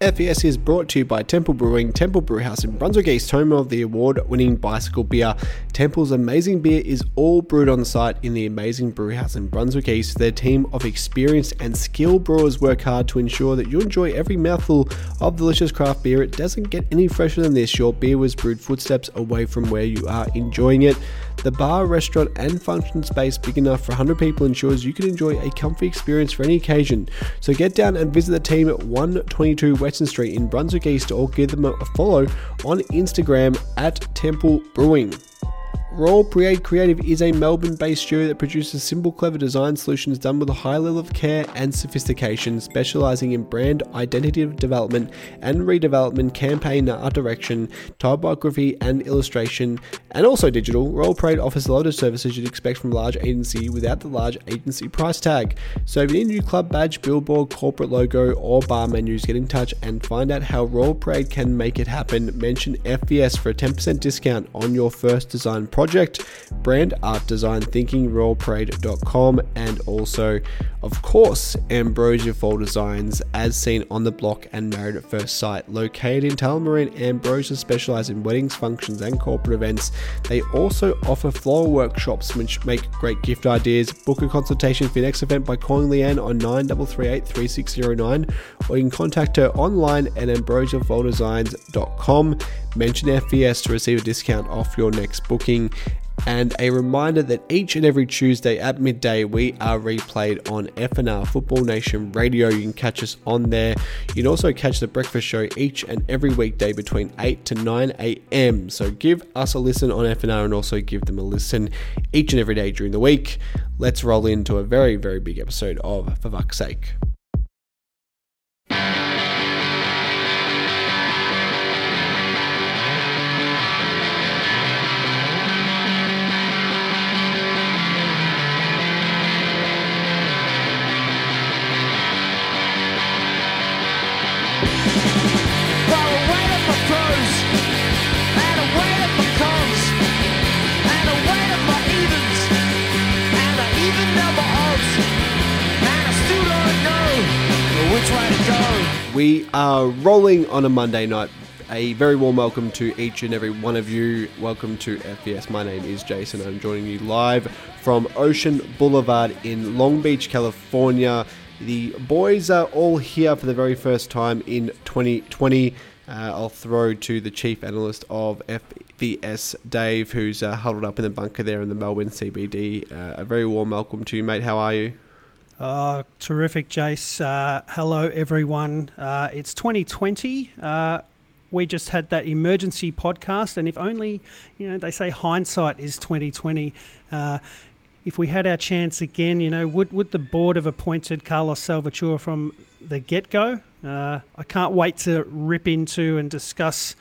FBS is brought to you by Temple Brewing, Temple Brewhouse in Brunswick East, home of the award winning bicycle beer. Temple's amazing beer is all brewed on site in the amazing brewhouse in Brunswick East. Their team of experienced and skilled brewers work hard to ensure that you enjoy every mouthful of delicious craft beer. It doesn't get any fresher than this. Your beer was brewed footsteps away from where you are enjoying it. The bar, restaurant, and function space big enough for 100 people ensures you can enjoy a comfy experience for any occasion. So get down and visit the team at 122 Street in Brunswick East or give them a follow on Instagram at Temple Brewing. Royal Parade Creative is a Melbourne based studio that produces simple, clever design solutions done with a high level of care and sophistication, specializing in brand identity development and redevelopment, campaign art direction, typography and illustration, and also digital. Royal Parade offers a lot of services you'd expect from a large agency without the large agency price tag. So if you need a new club badge, billboard, corporate logo, or bar menus, get in touch and find out how Royal Parade can make it happen. Mention FBS for a 10% discount on your first design project project, brand art design thinking, royalparade.com, and also, of course, Ambrosia Fall Designs, as seen on the block and Married at First Sight. Located in Tullamarine, Ambrosia specialise in weddings, functions, and corporate events. They also offer floral workshops, which make great gift ideas. Book a consultation for your next event by calling Leanne on 9338 3609, or you can contact her online at ambrosiafalldesigns.com. Mention FBS to receive a discount off your next booking. And a reminder that each and every Tuesday at midday we are replayed on FNR Football Nation Radio. You can catch us on there. You can also catch the breakfast show each and every weekday between 8 to 9 a.m. So give us a listen on FNR and also give them a listen each and every day during the week. Let's roll into a very, very big episode of For Buck's Sake. Are rolling on a Monday night. A very warm welcome to each and every one of you. Welcome to FBS. My name is Jason. I'm joining you live from Ocean Boulevard in Long Beach, California. The boys are all here for the very first time in 2020. Uh, I'll throw to the chief analyst of FBS, Dave, who's uh, huddled up in the bunker there in the Melbourne CBD. Uh, a very warm welcome to you, mate. How are you? Oh, terrific, Jace. Uh, hello, everyone. Uh, it's 2020. Uh, we just had that emergency podcast, and if only, you know, they say hindsight is 2020. Uh, if we had our chance again, you know, would would the board have appointed Carlos Salvachúa from the get go? Uh, I can't wait to rip into and discuss.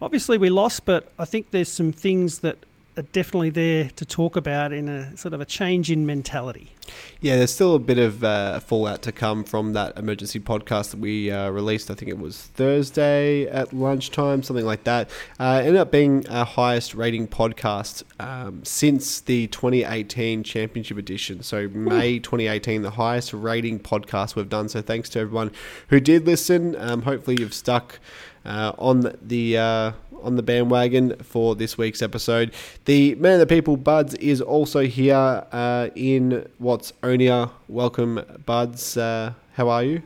Obviously, we lost, but I think there's some things that are definitely there to talk about in a sort of a change in mentality. Yeah, there's still a bit of uh, fallout to come from that emergency podcast that we uh, released. I think it was Thursday at lunchtime, something like that. Uh, ended up being our highest rating podcast um, since the 2018 Championship edition. So May 2018, the highest rating podcast we've done. So thanks to everyone who did listen. Um, hopefully you've stuck uh, on the uh, on the bandwagon for this week's episode. The man of the people, Buds, is also here uh, in Watsonia. Welcome, Buds. Uh, how are you?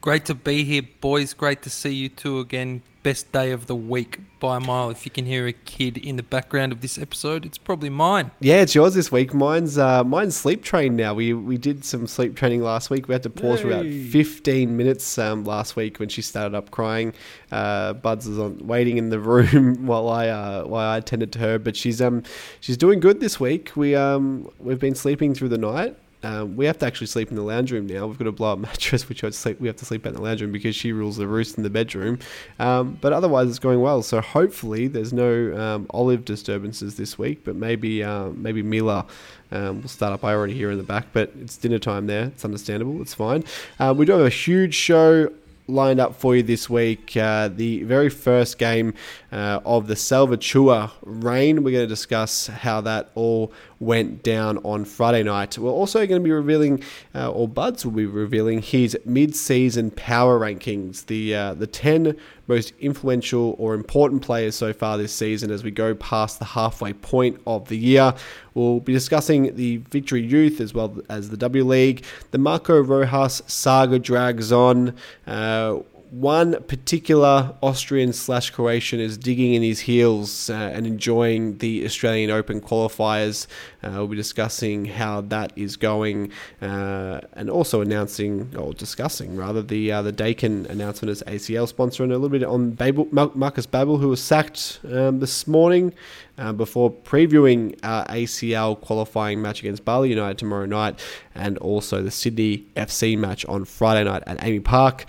Great to be here, boys. Great to see you two again best day of the week by a mile. If you can hear a kid in the background of this episode, it's probably mine. Yeah, it's yours this week. Mine's uh, mine's sleep train now. We we did some sleep training last week. We had to pause Yay. for about 15 minutes um, last week when she started up crying. Uh, Buds was on waiting in the room while I uh, while I attended to her, but she's um she's doing good this week. We um we've been sleeping through the night. Um, we have to actually sleep in the lounge room now. We've got a blow up mattress, which. We have to sleep in the lounge room because she rules the roost in the bedroom. Um, but otherwise, it's going well. So hopefully, there's no um, olive disturbances this week. But maybe uh, maybe Mila um, will start up. I already hear in the back, but it's dinner time there. It's understandable. It's fine. Uh, we do have a huge show lined up for you this week. Uh, the very first game uh, of the Salvachúa reign. We're going to discuss how that all went down on Friday night. We're also going to be revealing, uh, or Buds will be revealing, his mid-season power rankings, the uh, the ten most influential or important players so far this season as we go past the halfway point of the year. We'll be discussing the Victory Youth as well as the W League. The Marco Rojas saga drags on. Uh, one particular Austrian slash Croatian is digging in his heels uh, and enjoying the Australian Open qualifiers. Uh, we'll be discussing how that is going uh, and also announcing, or discussing rather, the uh, the Daikin announcement as ACL sponsor and a little bit on Babbel, Marcus Babbel, who was sacked um, this morning. Uh, before previewing our ACL qualifying match against Bali United tomorrow night and also the Sydney FC match on Friday night at AAMI Park.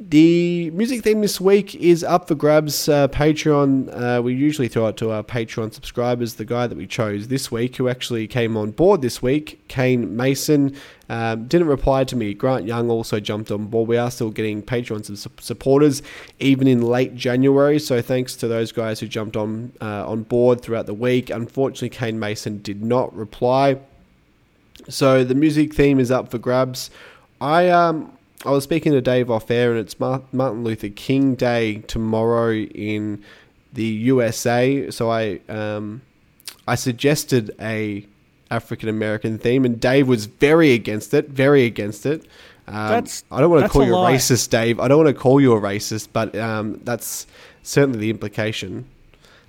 The music theme this week is up for grabs. Uh, Patreon, uh, we usually throw it to our Patreon subscribers. The guy that we chose this week, who actually came on board this week, Kane Mason, um, didn't reply to me. Grant Young also jumped on board. We are still getting Patreon supporters even in late January. So thanks to those guys who jumped on uh, on board throughout the week. Unfortunately, Kane Mason did not reply. So the music theme is up for grabs. I um I was speaking to Dave off air, and it's Martin Luther King Day tomorrow in the USA. So I um, I suggested a African American theme, and Dave was very against it. Very against it. Um, that's, I don't want to call you a lie. racist, Dave. I don't want to call you a racist, but um, that's certainly the implication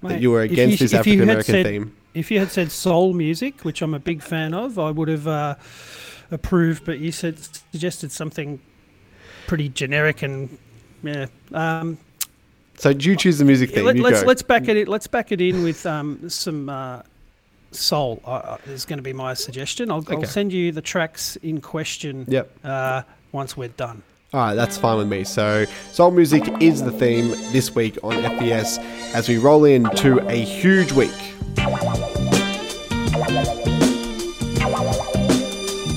Mate, that you were against you, this African American theme. If you had said soul music, which I'm a big fan of, I would have uh, approved. But you said suggested something pretty generic and yeah. Um, so do you choose the music theme? Let, us let's, let's back it. Let's back it in with um, some uh, soul. Uh, is going to be my suggestion. I'll, okay. I'll, send you the tracks in question. Yep. Uh, once we're done. All right, that's fine with me. So, soul music is the theme this week on FBS as we roll into a huge week.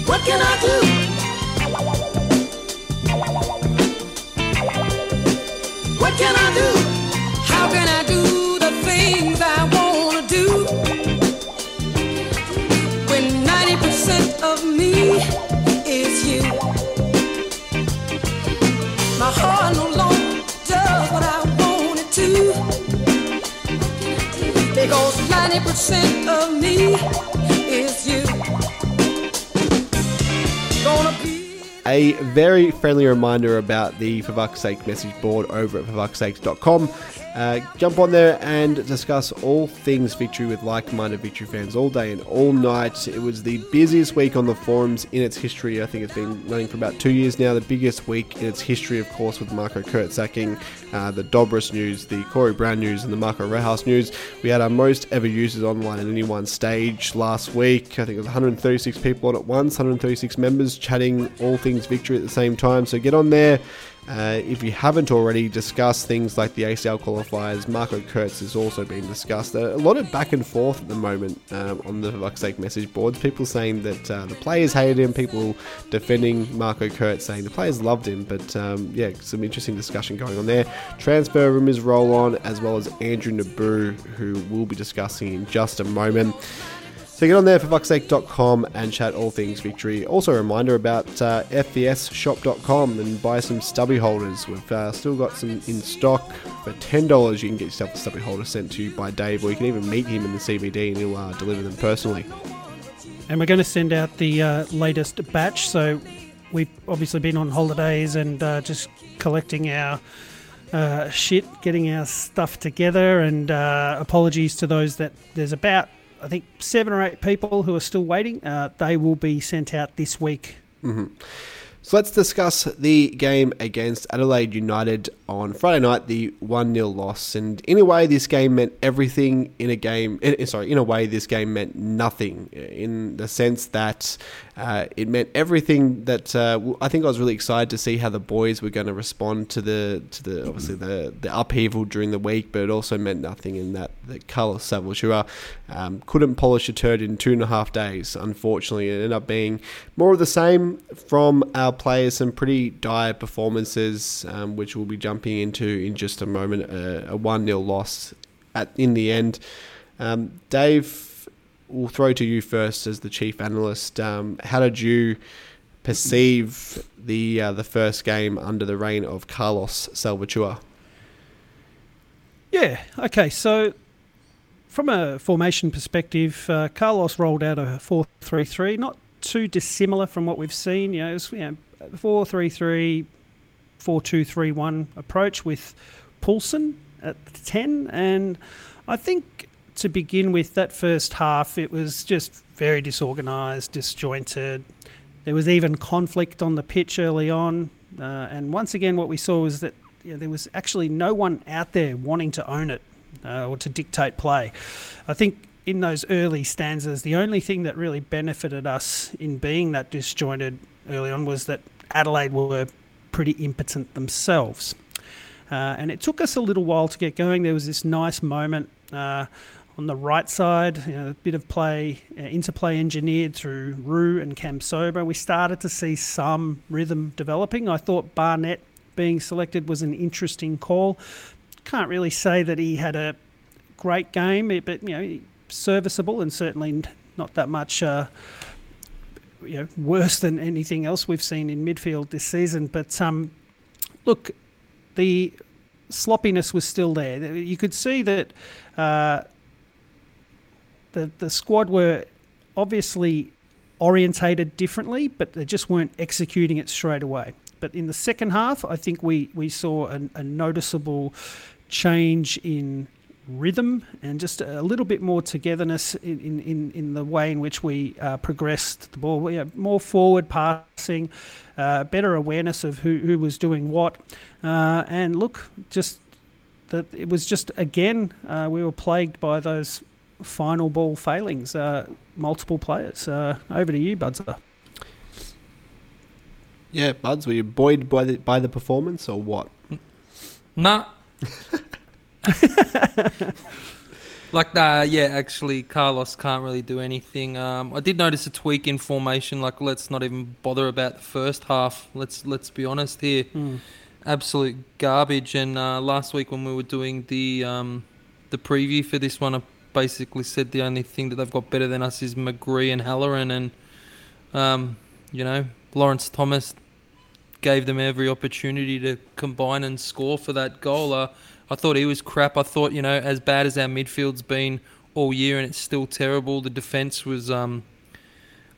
What can I do? Can I do? How can I do the things I wanna do? When 90% of me is you. My heart no longer does what I want to. Because 90% of me is you. Gonna be a very friendly reminder about the For Buck's Sake message board over at forfucksake.com. Uh, jump on there and discuss all things victory with like minded victory fans all day and all night. It was the busiest week on the forums in its history. I think it's been running for about two years now. The biggest week in its history, of course, with Marco Kurz sacking, uh, the Dobras news, the Corey Brown news, and the Marco Rojas news. We had our most ever users online at any one stage last week. I think it was 136 people on at once, 136 members chatting all things victory at the same time. So get on there. Uh, if you haven't already discussed things like the ACL qualifiers, Marco Kurz has also been discussed. Uh, a lot of back and forth at the moment um, on the buck's sake message boards. People saying that uh, the players hated him, people defending Marco Kurz saying the players loved him. But um, yeah, some interesting discussion going on there. Transfer rumors roll on, as well as Andrew Nabbout, who we'll be discussing in just a moment. So get on there for fucksake.com and chat all things victory. Also, a reminder about uh, FBSshop.com and buy some stubby holders. We've uh, still got some in stock. For $10, you can get yourself a stubby holder sent to you by Dave, or you can even meet him in the CBD and he'll uh, deliver them personally. And we're going to send out the uh, latest batch. So we've obviously been on holidays and uh, just collecting our. Uh, shit, getting our stuff together, and uh, apologies to those that there's about I think seven or eight people who are still waiting. Uh, they will be sent out this week. Mm-hmm. So let's discuss the game against Adelaide United on Friday night, the 1 0 loss. And in a way, this game meant everything in a game. In, sorry, in a way, this game meant nothing in the sense that uh, it meant everything that uh, I think I was really excited to see how the boys were going to respond to the to the obviously the, the upheaval during the week, but it also meant nothing in that the Carlos Savage um, couldn't polish a turd in two and a half days. Unfortunately, it ended up being more of the same from our players. Some pretty dire performances, um, which we'll be jumping into in just a moment. Uh, a one 0 loss at in the end. Um, Dave we'll throw to you first as the chief analyst. Um, how did you perceive the uh, the first game under the reign of Carlos Salvachúa? Yeah. Okay. So, from a formation perspective, uh, Carlos rolled out a four-three-three, not too dissimilar from what we've seen. You know, was, you know, four-three-three, four-two-three-one approach with Poulsen at ten, and I think to begin with, that first half, it was just very disorganised, disjointed. There was even conflict on the pitch early on, uh, and once again, what we saw was that you know, there was actually no one out there wanting to own it uh, or to dictate play. I think in those early stanzas, the only thing that really benefited us in being that disjointed early on was that Adelaide were pretty impotent themselves. Uh, and it took us a little while to get going. There was this nice moment uh, on the right side, you know, a bit of play, uh, interplay engineered through Roux and Kamsoba. We started to see some rhythm developing. I thought Barnett being selected was an interesting call. Can't really say that he had a great game, eh, but you know, serviceable and certainly not that much. Uh, you know, worse than anything else we've seen in midfield this season. But um, look, the sloppiness was still there. You could see that uh, the the squad were obviously orientated differently, but they just weren't executing it straight away. But in the second half, I think we we saw a, a noticeable change in rhythm and just a little bit more togetherness in, in, in the way in which we uh, progressed the ball. We more forward passing, uh, better awareness of who, who was doing what. Uh, and look, just that it was just again, uh, we were plagued by those final ball failings, uh, multiple players. Uh, over to you, Budzer. Yeah, Buds, were you buoyed by the by the performance or what? Nah. like uh, yeah, actually, Carlos can't really do anything. Um, I did notice a tweak in formation. Like, let's not even bother about the first half. Let's let's be honest here. Mm. Absolute garbage. And uh, last week when we were doing the um, the preview for this one, I basically said the only thing that they've got better than us is McGree and Halloran, and um, you know Lawrence Thomas gave them every opportunity to combine and score for that goal. Uh, I thought he was crap. I thought, you know, as bad as our midfield's been all year and it's still terrible, the defence was. Um,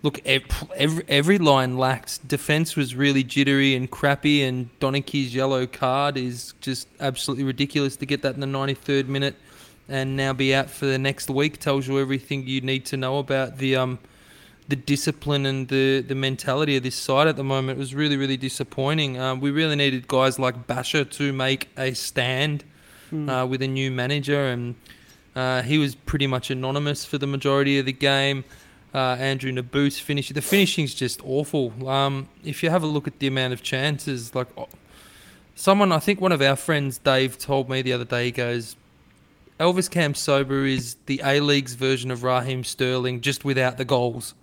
look, every, every line lacked. Defence was really jittery and crappy, and Donachie's yellow card is just absolutely ridiculous to get that in the 93rd minute and now be out for the next week tells you everything you need to know about the um, the discipline and the, the mentality of this side at the moment. It was really, really disappointing. Um, we really needed guys like Basha to make a stand mm. uh, with a new manager, and uh, he was pretty much anonymous for the majority of the game. Uh, Andrew Nabbout's finish. The finishing's just awful. Um, if you have a look at the amount of chances, like someone, I think one of our friends, Dave, told me the other day, he goes, Elvis Kamsoba is the A League's version of Raheem Sterling, just without the goals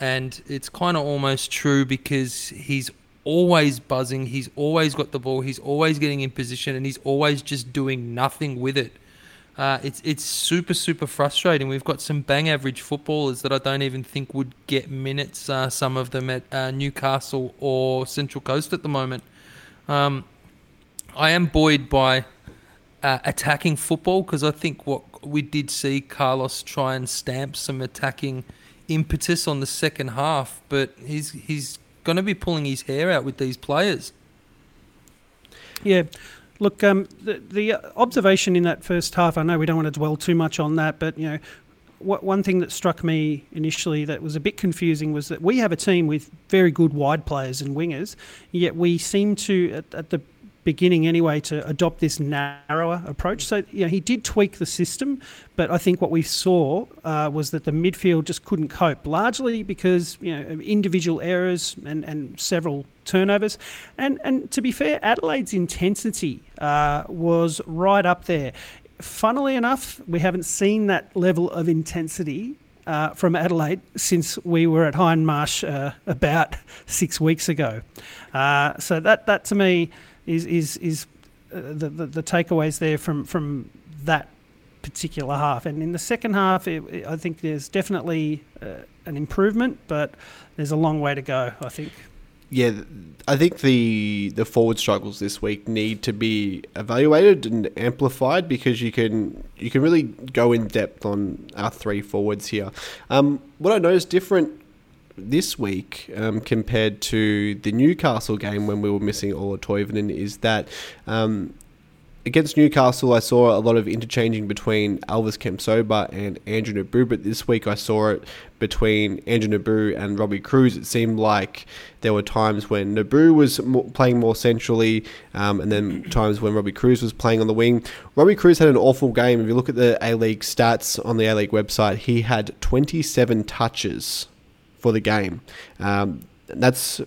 and it's kind of almost true because he's always buzzing, he's always got the ball, he's always getting in position, and he's always just doing nothing with it. Uh, it's it's super super frustrating. We've got some bang average footballers that I don't even think would get minutes. Uh, some of them at uh, Newcastle or Central Coast at the moment. Um, I am buoyed by uh, attacking football because I think what we did see Carlos try and stamp some attacking impetus on the second half, but he's he's going to be pulling his hair out with these players. Yeah. Look, um, the, the observation in that first half, I know we don't want to dwell too much on that, but, you know, one thing that struck me initially that was a bit confusing was that we have a team with very good wide players and wingers, yet we seem to, at, at the beginning anyway to adopt this narrower approach. So you know, he did tweak the system, but I think what we saw uh, was that the midfield just couldn't cope, largely because you know individual errors and, and several turnovers. And and to be fair, Adelaide's intensity uh, was right up there. Funnily enough, we haven't seen that level of intensity uh, from Adelaide since we were at Hindmarsh uh, about six weeks ago. Uh, so that that to me is is is uh, the, the, the takeaways there from from that particular half. And in the second half, it, it- I think there's definitely uh, an improvement, but there's a long way to go. I think. Yeah, I think the the forward struggles this week need to be evaluated and amplified because you can you can really go in depth on our three forwards here. Um, what I noticed different this week um, compared to the Newcastle game when we were missing Ola Toivonen is that um, against Newcastle, I saw a lot of interchanging between Elvis Kamsoba and Andrew Nabbout, but this week I saw it between Andrew Nabbout and Robbie Kruse. It seemed like there were times when Nabbout was playing more centrally, um, and then times when Robbie Kruse was playing on the wing. Robbie Kruse had an awful game. If you look at the A League stats on the A League website, he had 27 touches for the game. Um, that's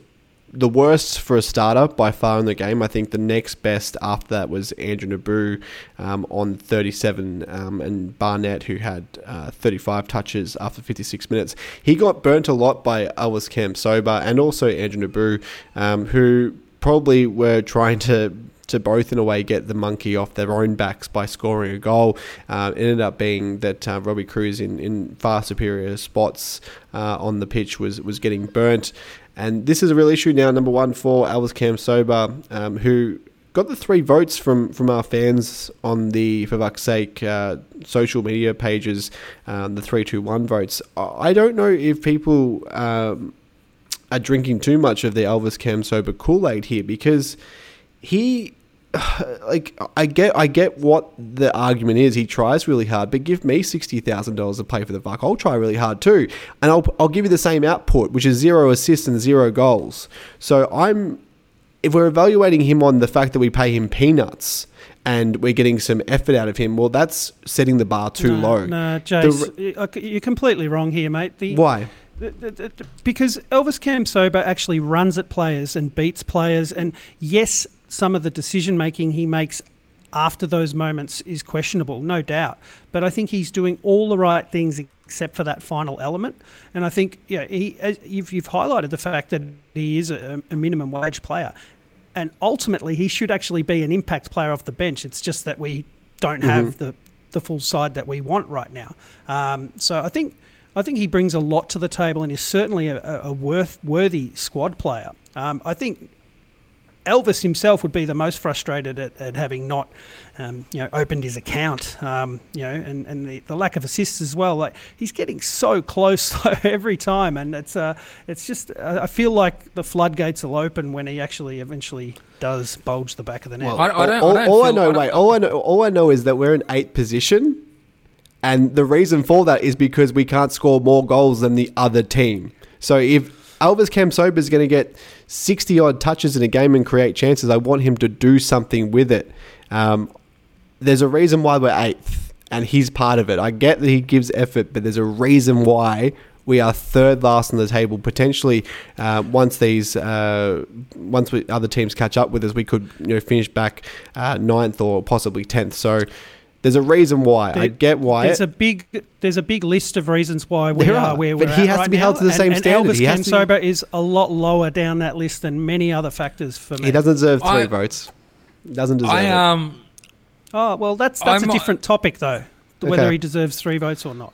the worst for a starter by far in the game. I think the next best after that was Andrew Nabbout um, on 37 um, and Barnett, who had uh, 35 touches after 56 minutes. He got burnt a lot by Elvis Kamsoba and also Andrew Nabbout, um, who probably were trying to to both in a way get the monkey off their own backs by scoring a goal. Uh, it ended up being that uh, Robbie Kruse in, in far superior spots uh, on the pitch was was getting burnt. And this is a real issue now. Number one for Elvis Kamsoba, um, who got the three votes from from our fans on the for Buck's sake uh, social media pages, um, the three two one votes. I don't know if people um, are drinking too much of the Elvis Kamsoba Kool Aid here because he. Like I get, I get what the argument is. He tries really hard, but give me sixty thousand dollars to play for the Buck. I'll try really hard too, and I'll I'll give you the same output, which is zero assists and zero goals. So I'm if we're evaluating him on the fact that we pay him peanuts and we're getting some effort out of him, well, that's setting the bar too no, low. No, Jace, you're completely wrong here, mate. The, Why? because Elvis Kamsoba actually runs at players and beats players, and yes, some of the decision making he makes after those moments is questionable, no doubt. But I think he's doing all the right things except for that final element. And I think yeah, he, you've, you've highlighted the fact that he is a, a minimum wage player, and ultimately he should actually be an impact player off the bench. It's just that we don't have the the full side that we want right now. Um, so I think I think he brings a lot to the table and is certainly a, a a worth worthy squad player. Um, I think Elvis himself would be the most frustrated at, at having not, um, you know, opened his account. Um, you know, and, and the, the lack of assists as well. Like he's getting so close every time, and it's uh, it's just I feel like the floodgates will open when he actually eventually does bulge the back of the net. I- I don't- all, I don't all I know, I don't- wait, all I know, all I know is that we're in eighth position, and the reason for that is because we can't score more goals than the other team. So if Elvis Kamsoba is going to get sixty odd touches in a game and create chances, I want him to do something with it. Um, there's a reason why we're eighth, and he's part of it. I get that he gives effort, but there's a reason why we are third last on the table. Potentially, uh, once these uh, once we, other teams catch up with us, we could you know finish back uh, ninth or possibly tenth. So there's a reason why. I get why. There's it- a big there's a big list of reasons why we are, are, where but we're but he at has to be held now, to the and- same and standard. Elvis He has to- Kamsoba is a lot lower down that list than many other factors for me. he doesn't deserve three I- votes. Doesn't deserve I it. um Oh well, that's that's I'm- a different topic though. Whether Okay. he deserves three votes or not.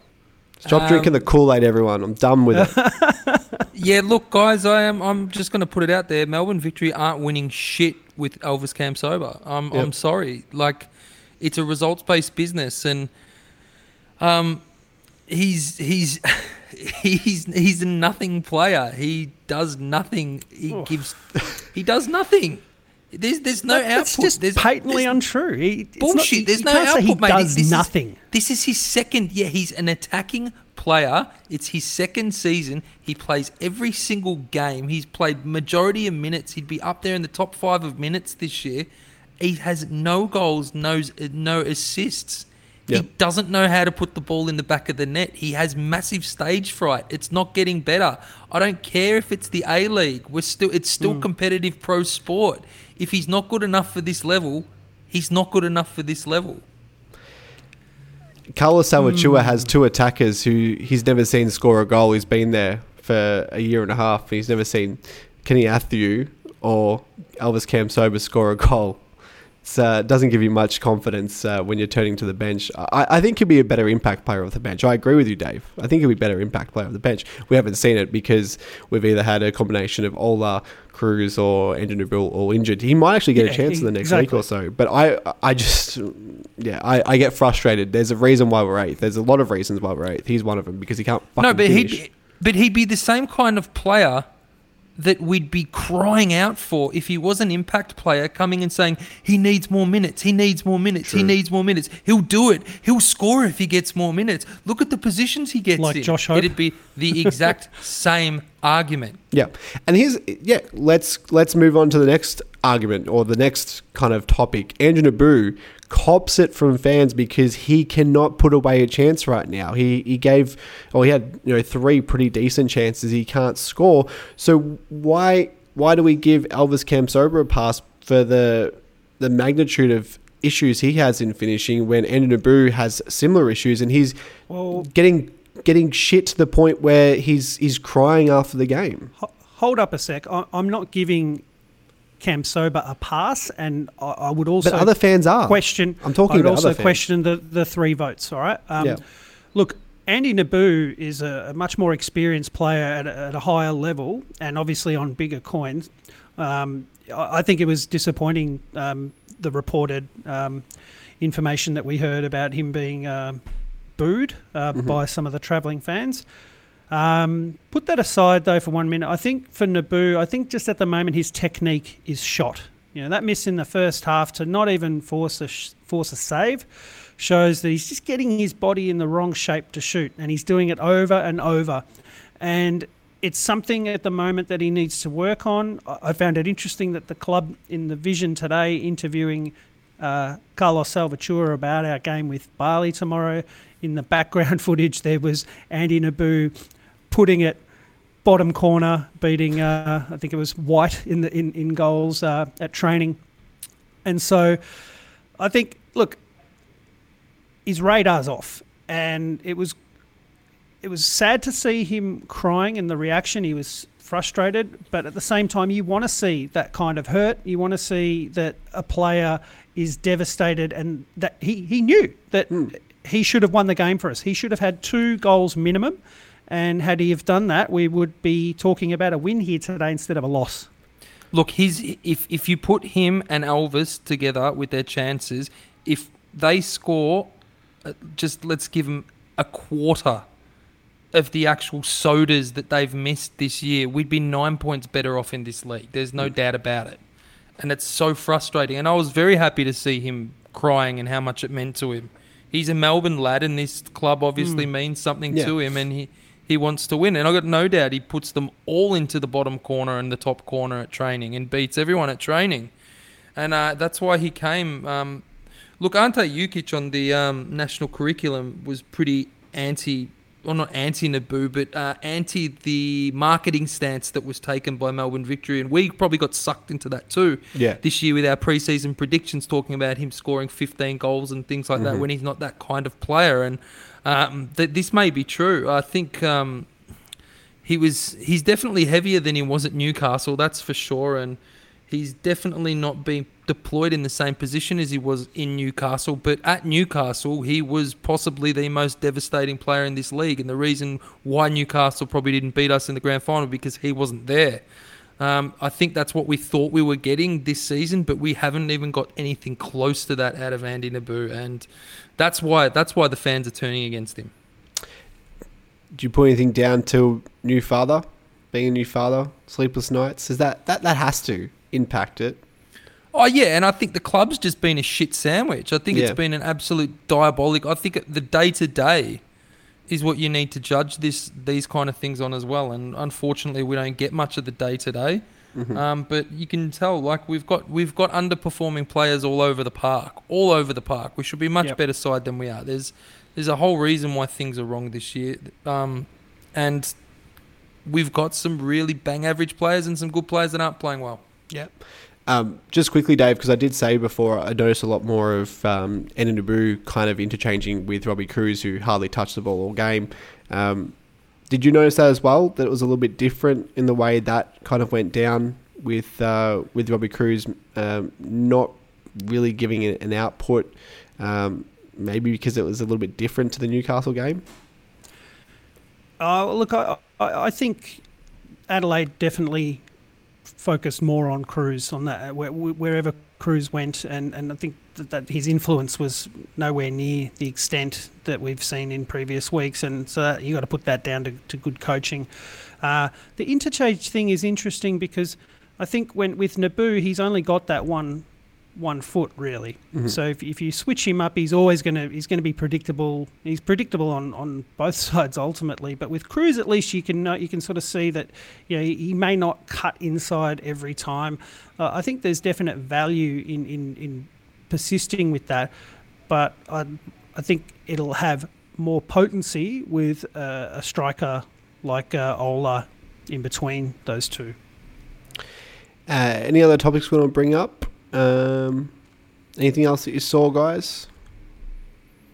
Stop um, drinking the Kool Aid, everyone. I'm done with it. yeah, look, guys, I am. I'm just going to put it out there. Melbourne Victory aren't winning shit with Elvis Kamsoba. I'm. Yep. I'm sorry. Like, it's a results based business, and um, he's he's he's he's a nothing player. He does nothing. He Oh. gives. He does nothing. There's there's no That- output. that's just there's, patently there's- untrue. He, it's not- Bullshit. you- There's no output, he mate. does This is- nothing. this is his second. Yeah, he's an attacking player. It's his second season. He plays every single game. He's played majority of minutes. He'd be up there in the top five of minutes this year. He has no goals, no no assists. Yep. He doesn't know how to put the ball in the back of the net. He has massive stage fright. It's not getting better. I don't care if it's the A League. We're still it's still Hmm. competitive pro sport. If he's not good enough for this level, he's not good enough for this level. Carlos Salvachúa has two attackers who he's never seen score a goal. He's been there for a year and a half. He's never seen Kenny Athiu or Elvis Kamsoba score a goal. It uh, doesn't give you much confidence uh, when you're turning to the bench. I, I think he'll be a better impact player off the bench. I agree with you, Dave. I think he'll be a better impact player off the bench. We haven't seen it because we've either had a combination of Ola, Kruse, or Andrew Nabbout all injured. He might actually get Yeah, a chance in the next exactly. week or so. But I, I just, yeah, I, I get frustrated. There's a reason why we're eighth. There's a lot of reasons why we're eighth. He's one of them because he can't. No, but finish. he'd but he'd be the same kind of player that we'd be crying out for if he was an impact player coming and saying he needs more minutes, he needs more minutes, he needs more minutes. He'll do it. He'll score if he gets more minutes. Look at the positions he gets Like in. Josh Hope. It'd be the exact same argument. Yeah, and here's yeah. Let's let's move on to the next argument or the next kind of topic. Andrew Nabbout cops it from fans because he cannot put away a chance right now. He he gave or he had you know three pretty decent chances. He can't score. So why why do we give Elvis Kamsoba a pass for the the magnitude of issues he has in finishing when Andrew Nabbout has similar issues and he's Well- getting getting shit to the point where he's he's crying after the game. Hold up a sec. I, I'm not giving Kamsoba a pass, and I, would also But other fans are. question. I'm talking I would about also question the, the three votes. All right. Um, Yeah. Look, Andy Nabbout is a, a much more experienced player at a, at a higher level, and obviously on bigger coins. Um, I, I think it was disappointing um, the reported um, information that we heard about him being um booed uh, Mm-hmm. by some of the travelling fans. Um, put that aside though for one minute. I think for Nabbout, I think just at the moment his technique is shot. You know that miss in the first half to not even force a sh- force a save shows that he's just getting his body in the wrong shape to shoot, and he's doing it over and over. And it's something at the moment that he needs to work on. I found it interesting that the club in the Vision today interviewing uh, Carlos Salvachúa about our game with Bali tomorrow. In the background footage, there was Andy Nabbout putting it bottom corner, beating uh, I think it was White in the in, in goals uh, at training, and so I think look, his radar's off, and it was it was sad to see him crying and the reaction. He was frustrated, but at the same time, you want to see that kind of hurt. You want to see that a player is devastated and that he, he knew that he should have won the game for us. He should have had two goals minimum. And had he have done that, we would be talking about a win here today instead of a loss. Look, his if if you put him and Elvis together with their chances, if they score, uh, just let's give them a quarter of the actual sodas that they've missed this year, we'd be nine points better off in this league. There's no doubt about it, and it's so frustrating. And I was very happy to see him crying and how much it meant to him. He's a Melbourne lad, and this club obviously means something Yeah. to him, and he. He wants to win, and I got no doubt he puts them all into the bottom corner and the top corner at training, and beats everyone at training, and uh, that's why he came. Um, look, Ante Jukic on the um, national curriculum was pretty anti, or not anti Nabbout, but uh, anti the marketing stance that was taken by Melbourne Victory, and we probably got sucked into that too. Yeah. This year with our preseason predictions, talking about him scoring 15 goals and things like that, when he's not that kind of player, and um, th- this may be true. I think. Um, he was he's definitely heavier than he was at Newcastle, that's for sure, and he's definitely not being deployed in the same position as he was in Newcastle. But at Newcastle, he was possibly the most devastating player in this league, and the reason why Newcastle probably didn't beat us in the grand final because he wasn't there. Um, I think that's what we thought we were getting this season, but we haven't even got anything close to that out of Andy Nabbout, and that's why that's why the fans are turning against him. Do you put anything down to new father, being a new father, sleepless nights? Is that that that has to impact it? Oh yeah, and I think the club's just been a shit sandwich. I think Yeah. it's been an absolute diabolic. I think the day to day is what you need to judge this these kind of things on as well. And unfortunately, we don't get much of the day to day. Um, but you can tell, like we've got we've got underperforming players all over the park, all over the park. We should be a much Yep. better side than we are. There's there's a whole reason why things are wrong this year, um, and we've got some really bang average players and some good players that aren't playing well. Yeah. Um, just quickly, Dave, because I did say before, I noticed a lot more of um, Eninabu kind of interchanging with Robbie Kruse, who hardly touched the ball all game. Um, did you notice that as well? That it was a little bit different in the way that kind of went down with uh, with Robbie Kruse um, not really giving it an output. Um, maybe because it was a little bit different to the Newcastle game. Uh, look, I, I, I think Adelaide definitely focused more on Kruse on that wherever Kruse went, and, and I think that, that, his influence was nowhere near the extent that we've seen in previous weeks, and so you got to put that down to, to good coaching. Uh, the interchange thing is interesting because I think when with Nabbout, he's only got that one one foot really. Mm-hmm. So if, if you switch him up, he's always going to he's going to be predictable. He's predictable on, on both sides ultimately. But with Kruse, at least you can know, you can sort of see that you know he, may not cut inside every time. Uh, I think there's definite value in, in, in persisting with that, but I I think it'll have more potency with uh, a striker like uh, Ola in between those two. Uh, any other topics we want to bring up? Um, anything else that you saw, guys?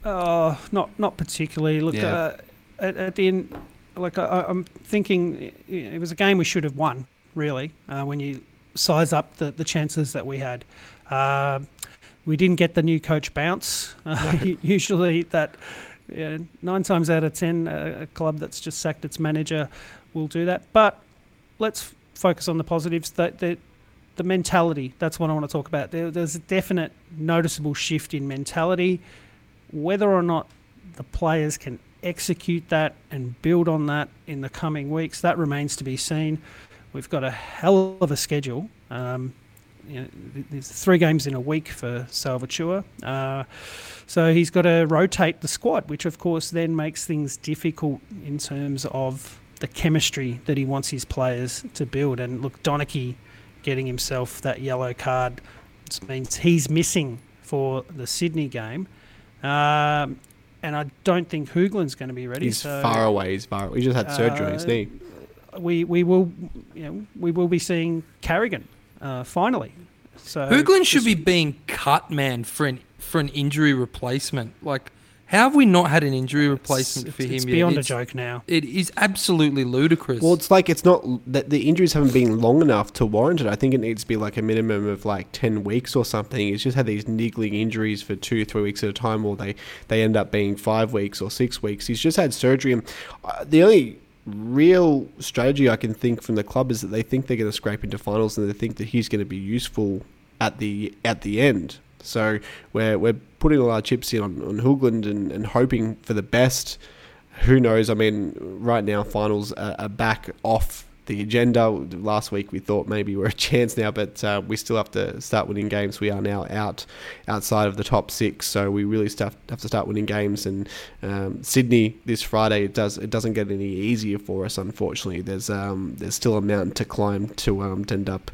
Oh, not not particularly. Look, yeah. uh, at, at, the end, like I, am thinking, it was a game we should have won. Really, uh, when you size up the, the chances that we had, uh, we didn't get the new coach bounce. Uh, usually, that nine times out of ten, a club that's just sacked its manager will do that. But let's focus on the positives. That that the mentality. That's what I want to talk about. There, there's a definite noticeable shift in mentality. Whether or not the players can execute that and build on that in the coming weeks, that remains to be seen. We've got a hell of a schedule. Um, you know, there's three games in a week for Salvachúa. Uh, so he's got to rotate the squad, which of course then makes things difficult in terms of the chemistry that he wants his players to build. And look, Donachie getting himself that yellow card means he's missing for the Sydney game. Um, and I don't think Hoogland's going to be ready. He's so, far away. He's far. Away. He just had surgery uh, on his uh, knee. We we will you know we will be seeing Carrigan uh, finally. So Hoogland should be being cut, man, for an for an injury replacement. Like how have we not had an injury replacement it's, for him? It's beyond it's, a joke now. It is absolutely ludicrous. Well, it's like it's not that the injuries haven't been long enough to warrant it. I think it needs to be like a minimum of like ten weeks or something. He's just had these niggling injuries for two, three weeks at a time, or they they end up being five weeks or six weeks. He's just had surgery, and uh, the only real strategy I can think from the club is that they think they're going to scrape into finals, and they think that he's going to be useful at the at the end. So we're, we're putting all our chips in on, on Hoogland and, and hoping for the best. Who knows? I mean, right now, finals are, are back off the agenda. Last week we thought maybe we're a chance now, but uh, we still have to start winning games. We are now out outside of the top six, so we really have to start winning games. And um, Sydney this Friday, it does it doesn't get any easier for us. Unfortunately, there's um, there's still a mountain to climb to um, to end up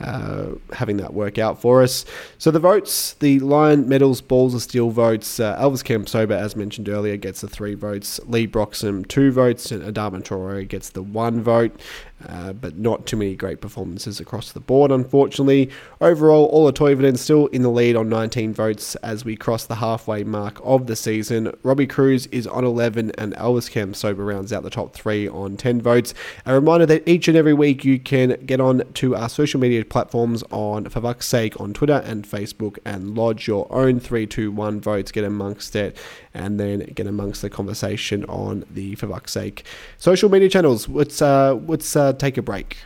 uh, having that work out for us. So the votes, the Lion medals, balls of steel votes. Uh, Elvis Kamsoba, as mentioned earlier, gets the three votes. Leigh Broxham two votes, and Adama Traore gets the one vote. Uh, but not too many great performances across the board, unfortunately. Overall, Ola Toivonen still in the lead on 19 votes as we cross the halfway mark of the season. Robbie Kruse is on 11, and Elvis Kamsoba rounds out the top three on 10 votes. A reminder that each and every week you can get on to our social media platforms on For Buck's Sake on Twitter and Facebook and lodge your own 321 votes, get amongst it, and then get amongst the conversation on the For Buck's Sake social media channels. Let's, uh, let's uh, take a break.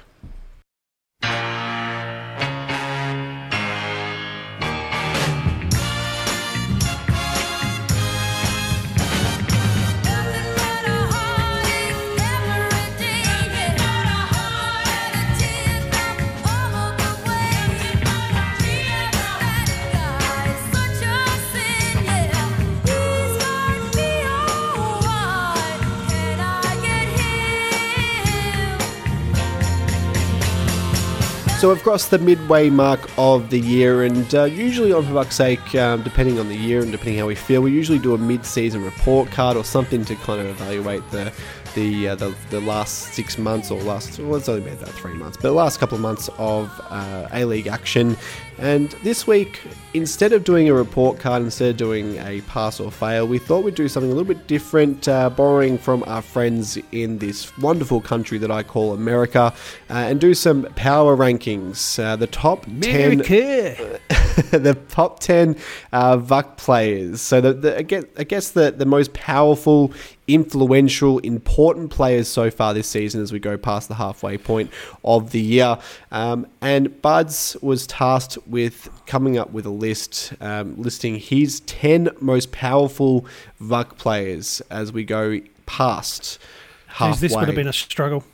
So we've crossed the midway mark of the year, and uh, usually on For Buck's Sake, um, depending on the year and depending how we feel, we usually do a mid-season report card or something to kind of evaluate the the, uh, the the last six months or last well, it's only been about three months, but the last couple of months of uh, A League action. And this week, instead of doing a report card, instead of doing a pass or fail, we thought we'd do something a little bit different, uh, borrowing from our friends in this wonderful country that I call America, uh, and do some power rankings. Uh, the top America. ten. the top 10 uh, VUC players. So, the, the, I guess, I guess the, the most powerful, influential, important players so far this season as we go past the halfway point of the year. Um, and Buds was tasked with coming up with a list um, listing his 10 most powerful VUC players as we go past halfway. Jeez, this would have been a struggle.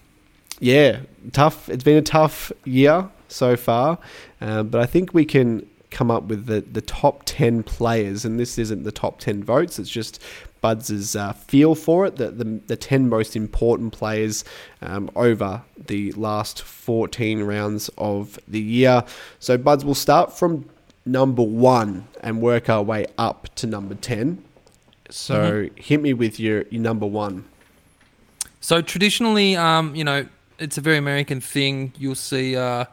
Yeah, tough. It's been a tough year so far, uh, but I think we can come up with the, the top 10 players, and this isn't the top 10 votes, it's just Buds' uh, feel for it, the, the, the 10 most important players um, over the last 14 rounds of the year. So, Buds, will start from number one and work our way up to number 10. So, mm-hmm. hit me with your, your number one. So, traditionally, um, you know, it's a very American thing. You'll see uh,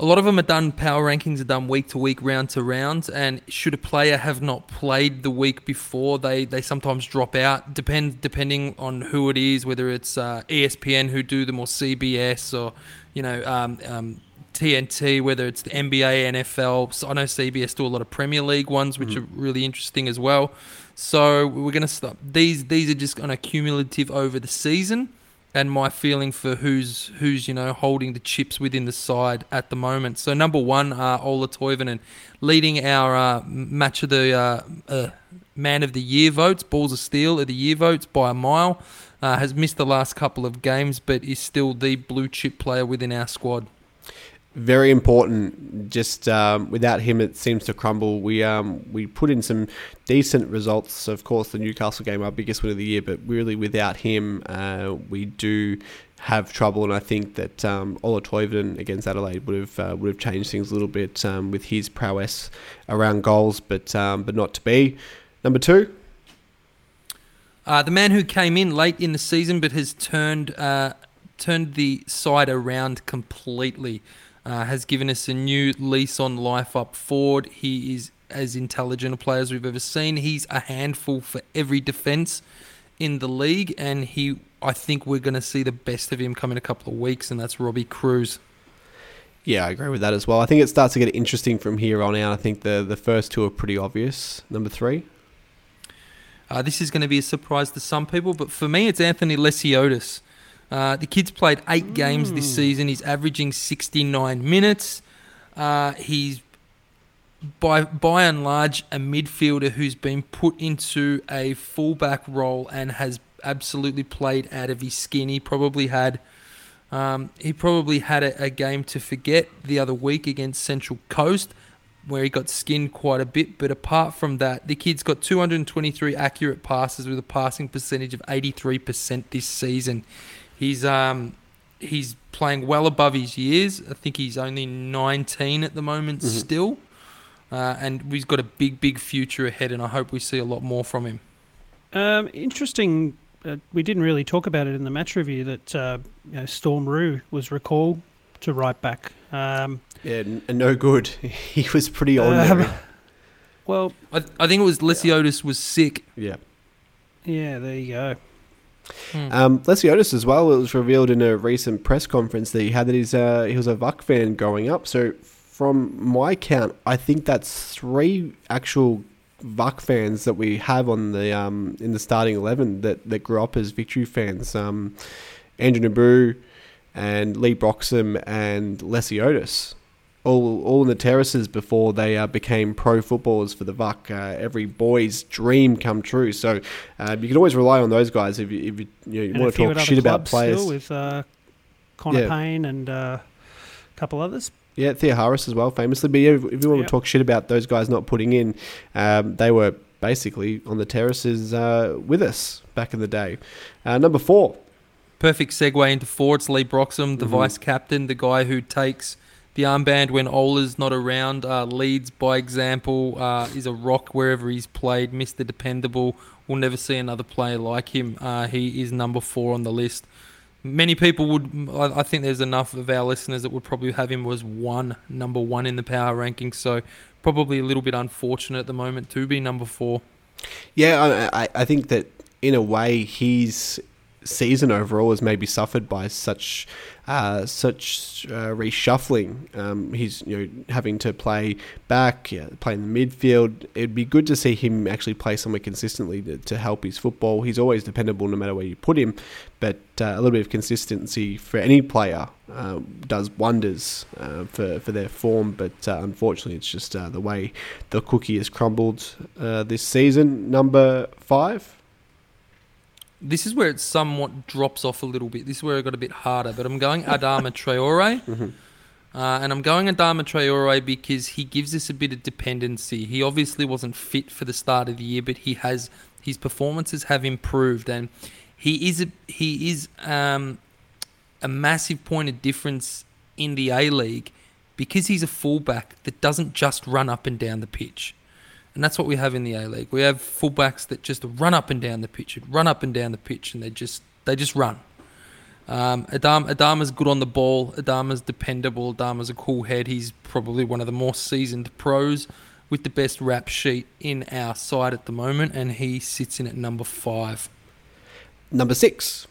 a lot of them are done. Power rankings are done week to week, round to round. And should a player have not played the week before, they they sometimes drop out. Depend depending on who it is, whether it's uh, ESPN who do them or CBS or you know um, um, TNT, whether it's the NBA, NFL. So I know CBS do a lot of Premier League ones, which mm. are really interesting as well. So we're going to stop. These these are just kind of cumulative over the season and my feeling for who's who's you know holding the chips within the side at the moment. So number one, uh, Ola Toivonen, leading our uh, match of the uh, uh, man of the year votes, balls of steel of the year votes by a mile. Uh, has missed the last couple of games, but is still the blue chip player within our squad very important. Just um, without him, it seems to crumble. We um, we put in some decent results. Of course, the Newcastle game, our biggest win of the year, but really without him, uh, we do have trouble. And I think that um, Ola Toivonen against Adelaide would have uh, would have changed things a little bit um, with his prowess around goals, but um, but not to be. Number two. Uh, the man who came in late in the season but has turned uh, turned the side around completely. Uh, has given us a new lease on life up forward. He is as intelligent a player as we've ever seen. He's a handful for every defence in the league, and he, I think we're going to see the best of him come in a couple of weeks, and that's Robbie Kruse. Yeah, I agree with that as well. I think it starts to get interesting from here on out. I think the the first two are pretty obvious. Number three. Uh, this is going to be a surprise to some people, but for me, it's Anthony Lesiotis. Uh, the kid's played eight games this hmm. season. He's averaging 69 minutes. Uh, he's by by and large a midfielder who's been put into a fullback role and has absolutely played out of his skin. He probably had um, he probably had a, a, game to forget the other week against Central Coast where he got skinned quite a bit. But apart from that, the kid's got 223 accurate passes with a passing percentage of 83% this season. He's um he's playing well above his years. I think he's only 19 at the moment mm-hmm. still. Uh, and he's got a big, big future ahead, and I hope we see a lot more from him. Um, interesting. Uh, we didn't really talk about it in the match review that uh, you know, Storm Roux was recalled to right back. Um, yeah, n- no good. he was pretty ordinary. Um, well, I, I, think it was Lesiotis was sick. Yeah. Yeah, there you go. Hmm. Um, as well. It was revealed in a recent press conference that he had that he's uh, he was a VUC fan growing up. So from my count, I think that's three actual VUC fans that we have on the um, in the starting eleven that, that grew up as Victory fans. Um, Andrew Nabbout and Leigh Broxham and Lesiotis all all in the terraces before they uh, became pro footballers for the VUC. Uh, every boy's dream come true. So uh, you can always rely on those guys if you, if you, you, know, you want to talk shit about players. with uh, Connor yeah. Pain and uh, a couple others. Yeah, Thea Harris as well, famously. But yeah, if you want yep. to talk shit about those guys not putting in, um, they were basically on the terraces uh, with us back in the day. number four. Perfect segue into Ford's Leigh Broxham, the mm-hmm. vice captain, the guy who takes – the armband when Ola's not around. Uh, leads by example. Uh, is a rock wherever he's played. Mr. Dependable. We'll never see another player like him. Uh, he is number four on the list. Many people would. I think there's enough of our listeners that would probably have him as one, number one in the power ranking. So probably a little bit unfortunate at the moment to be number four. Yeah, I, I think that in a way his season overall has maybe suffered by such uh, such uh, reshuffling. Um, he's you know having to play back, yeah, play in the midfield. It'd be good to see him actually play somewhere consistently to, to help his football. He's always dependable no matter where you put him, but uh, a little bit of consistency for any player uh, does wonders uh, for for their form. But uh, unfortunately, it's just the way the cookie has crumbled this season. Number five. This is where it somewhat drops off a little bit. This is where it got a bit harder. But I'm going Adama Traore. Mhm. Uh, and I'm going Adama Traore because he gives us a bit of dependency. He obviously wasn't fit for the start of the year, but he has his performances have improved, and he is a, he is um, a massive point of difference in the A League because he's a fullback that doesn't just run up and down the pitch. And that's what we have in the A League. We have fullbacks that just run up and down the pitch, run up and down the pitch, and they just they just run. Um, Adam Adama's good on the ball. Adama's dependable. Adama's a cool head. He's probably one of the more seasoned pros with the best rap sheet in our side at the moment, and he sits in at number five. Number six.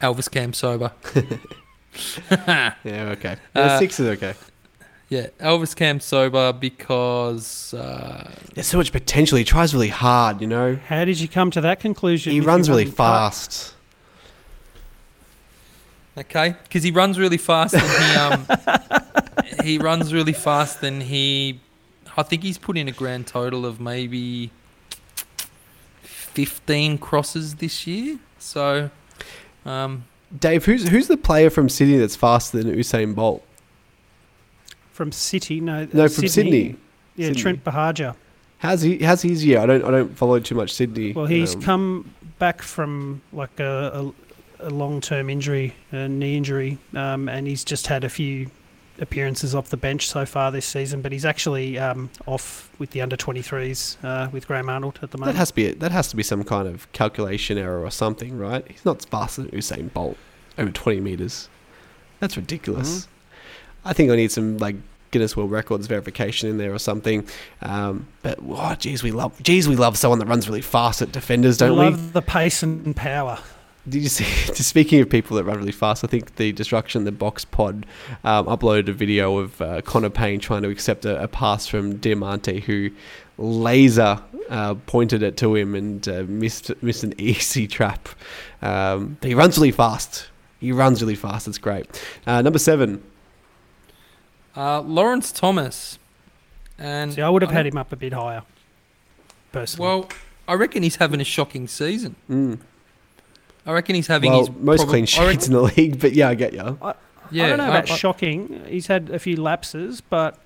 Elvis Kamsoba. Yeah, okay. Yeah, Uh, six is okay. Yeah, Elvis Kamsoba because uh, There's so much potential. He tries really hard, you know. How did you come to that conclusion? He if runs really wasn't part- fast. Okay, because he runs really fast and he um he runs really fast and he I think he's put in a grand total of maybe fifteen crosses this year. So um Dave, who's who's the player from Sydney that's faster than Usain Bolt? From City, no. No, uh, from Sydney. Yeah, Sydney. Trent Buhagiar. How's he? How's his year? I don't. I don't follow too much Sydney. Well, he's Um, come back from like a, a, a long-term injury, a knee injury, um, and he's just had a few appearances off the bench so far this season. But he's actually um, off with the under 23s uh, with Graham Arnold at the moment. That has to be. That has to be some kind of calculation error or something, right? He's not faster than Usain Bolt over twenty meters. That's ridiculous. I think I need some like Guinness World Records verification in there or something. Um, but oh, geez, we love. Geez, we love someone that runs really fast at defenders, don't we? love the pace and power. Did you see? Just speaking of people that run really fast, I think the Destruction the Box Pod um, uploaded a video of uh, Connor Pain trying to accept a, a pass from Diamante, who laser uh, pointed it to him and uh, missed missed an easy trap. Um, but he runs really fast. He runs really fast. It's great. Uh, number seven. Uh, Lawrence Thomas. And See, I would have I had him up a bit higher. Personally, Well, I reckon he's having a shocking season. Mm. I reckon he's having Well, his most probab- clean sheets reckon- in the league, but yeah, I get you. Yeah, I don't know about I- shocking. He's had a few lapses, but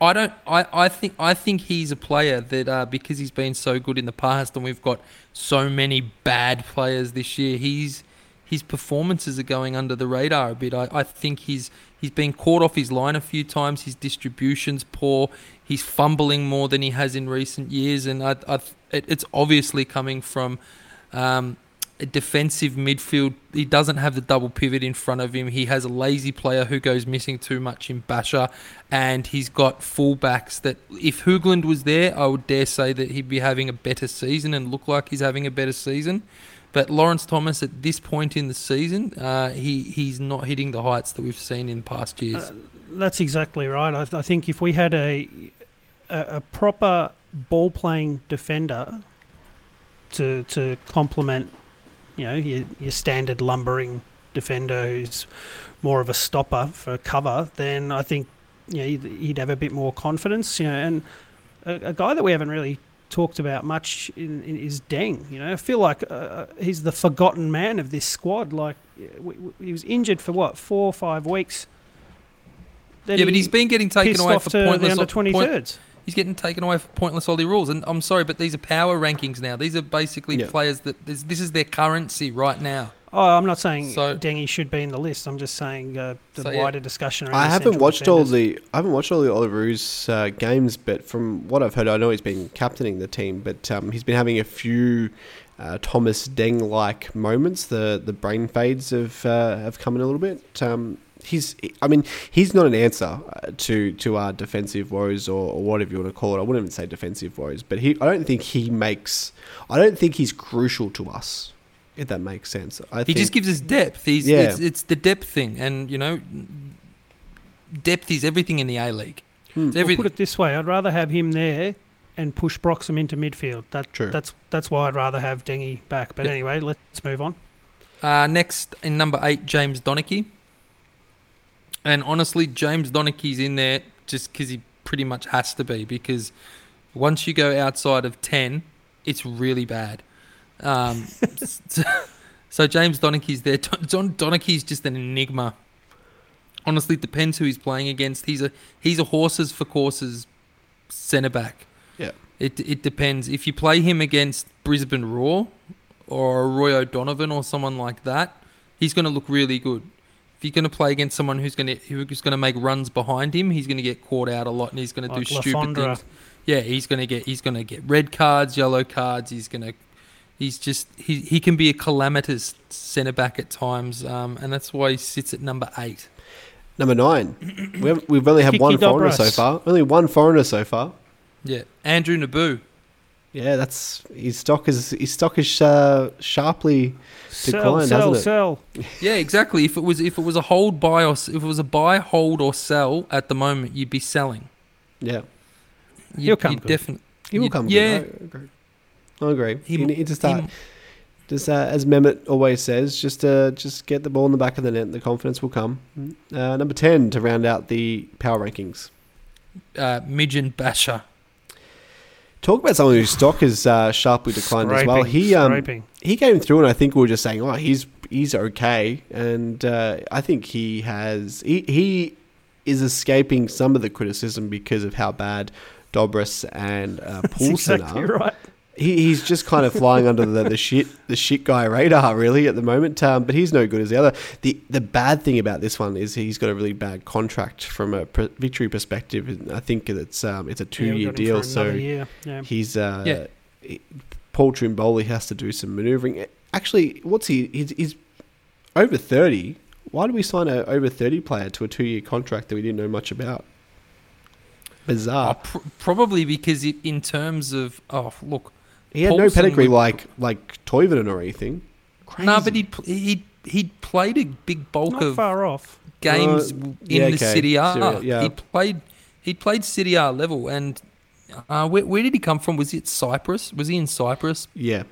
I don't. I, I think. I think he's a player that uh, because he's been so good in the past, and we've got so many bad players this year. He's his performances are going under the radar a bit. I, I think he's he's been caught off his line a few times. His distribution's poor. He's fumbling more than he has in recent years, and I, I, it, it's obviously coming from. Um, a defensive midfield. He doesn't have the double pivot in front of him. He has a lazy player who goes missing too much in Basha, and he's got fullbacks that, if Hoogland was there, I would dare say that he'd be having a better season and look like he's having a better season. But Lawrence Thomas, at this point in the season, uh, he he's not hitting the heights that we've seen in past years. Uh, that's exactly right. I, I think if we had a, a a proper ball playing defender to to complement, you know, your, your standard lumbering defender who's more of a stopper for cover, then I think you know he'd, he'd have a bit more confidence. You know, and a, a guy that we haven't really talked about much in, in is Deng. You know, I feel like uh, he's the forgotten man of this squad. Like we, we, he was injured for what four or five weeks. Then yeah, but he he's been getting taken away off for to pointless under point- 23rds. He's getting taken away for pointless Aussie rules, and I'm sorry, but these are power rankings now. These are basically Yeah. players that this, this is their currency right now. Oh, I'm not saying So- Dengy should be in the list. I'm just saying uh, the So, yeah. wider discussion. Around I haven't central watched all the I haven't watched all the Olyroos uh, games, but from what I've heard, I know he's been captaining the team, but um, he's been having a few uh, Thomas Deng like moments. The the brain fades have uh, have come in a little bit. Um, he's I mean he's not an answer uh, to to our defensive woes or, or whatever you want to call it. I wouldn't even say defensive woes, but he I don't think he makes I don't think he's crucial to us. If that makes sense. I He think, just gives us depth. He's Yeah. it's, it's the depth thing, and you know, depth is everything in the A League. Hmm. Well, put it this way: I'd rather have him there and push Broxham into midfield. That, True. That's that's why I'd rather have Dengy back. But Yeah. anyway, let's move on. Uh, next in number eight, James Donachie. And honestly, James Donachie's in there just because he pretty much has to be because once you go outside of 10, it's really bad. Um, so, so James Donachie's there. Don, Donachie's just an enigma. Honestly, it depends who he's playing against. He's a he's a horses for courses centre back. Yeah. It it depends. If you play him against Brisbane Roar or Roy O'Donovan or someone like that, he's going to look really good. If you're going to play against someone who's going to who's going to make runs behind him, he's going to get caught out a lot and he's going to Like do stupid Lafondra. things. Yeah, he's going to get he's going to get red cards, yellow cards. He's going to he's just he he can be a calamitous centre back at times, um, and that's why he sits at number eight. Number nine. we have, we've only had Kiki one foreigner so far. Only one foreigner so far. Yeah, Andrew Nabbout. Yeah, that's his stock is his stock is uh, sharply Sell, Declined, sell, hasn't it? sell. Yeah, exactly. If it was if it was a hold buy or s- if it was a buy, hold or sell at the moment, you'd be selling. yeah. You'd, He'll come you'd good. definitely. He will You'd- come. yeah. Good. I agree. He you need to start. he- Just uh, as Mehmet always says, just uh, just get the ball in the back of the net, the confidence will come. Uh, number ten to round out the power rankings. uh, Migjen Basha. Talk about someone whose stock has uh, sharply declined as well. He um, he came through, and I think we were just saying, oh, he's he's okay, and uh, I think he has he he is escaping some of the criticism because of how bad Dobras and uh, That's Poulsen exactly are. right. He, he's just kind of flying under the, the shit the shit guy radar really at the moment. Um, but he's no good as the other. The the bad thing about this one is he's got a really bad contract from a pr- victory perspective. And I think it's um, it's a two yeah, year deal, so year. Yeah. he's uh, Yeah. he- Paul Trimboli has to do some manoeuvring. Actually, what's he? He's, he's over thirty. Why do we sign a over thirty player to a two year contract that we didn't know much about? Oh, Bizarre. pr- probably because it, in terms of oh look, he had no pedigree would- like like Toivonen or anything. Crazy. no, but he he he played a big bulk Not of far off. games Uh, in yeah, the okay. Serie A. Serie A, yeah. He played he played Serie A level, and uh, where, where did he come from? Was it Cyprus? Was he in Cyprus? Yeah.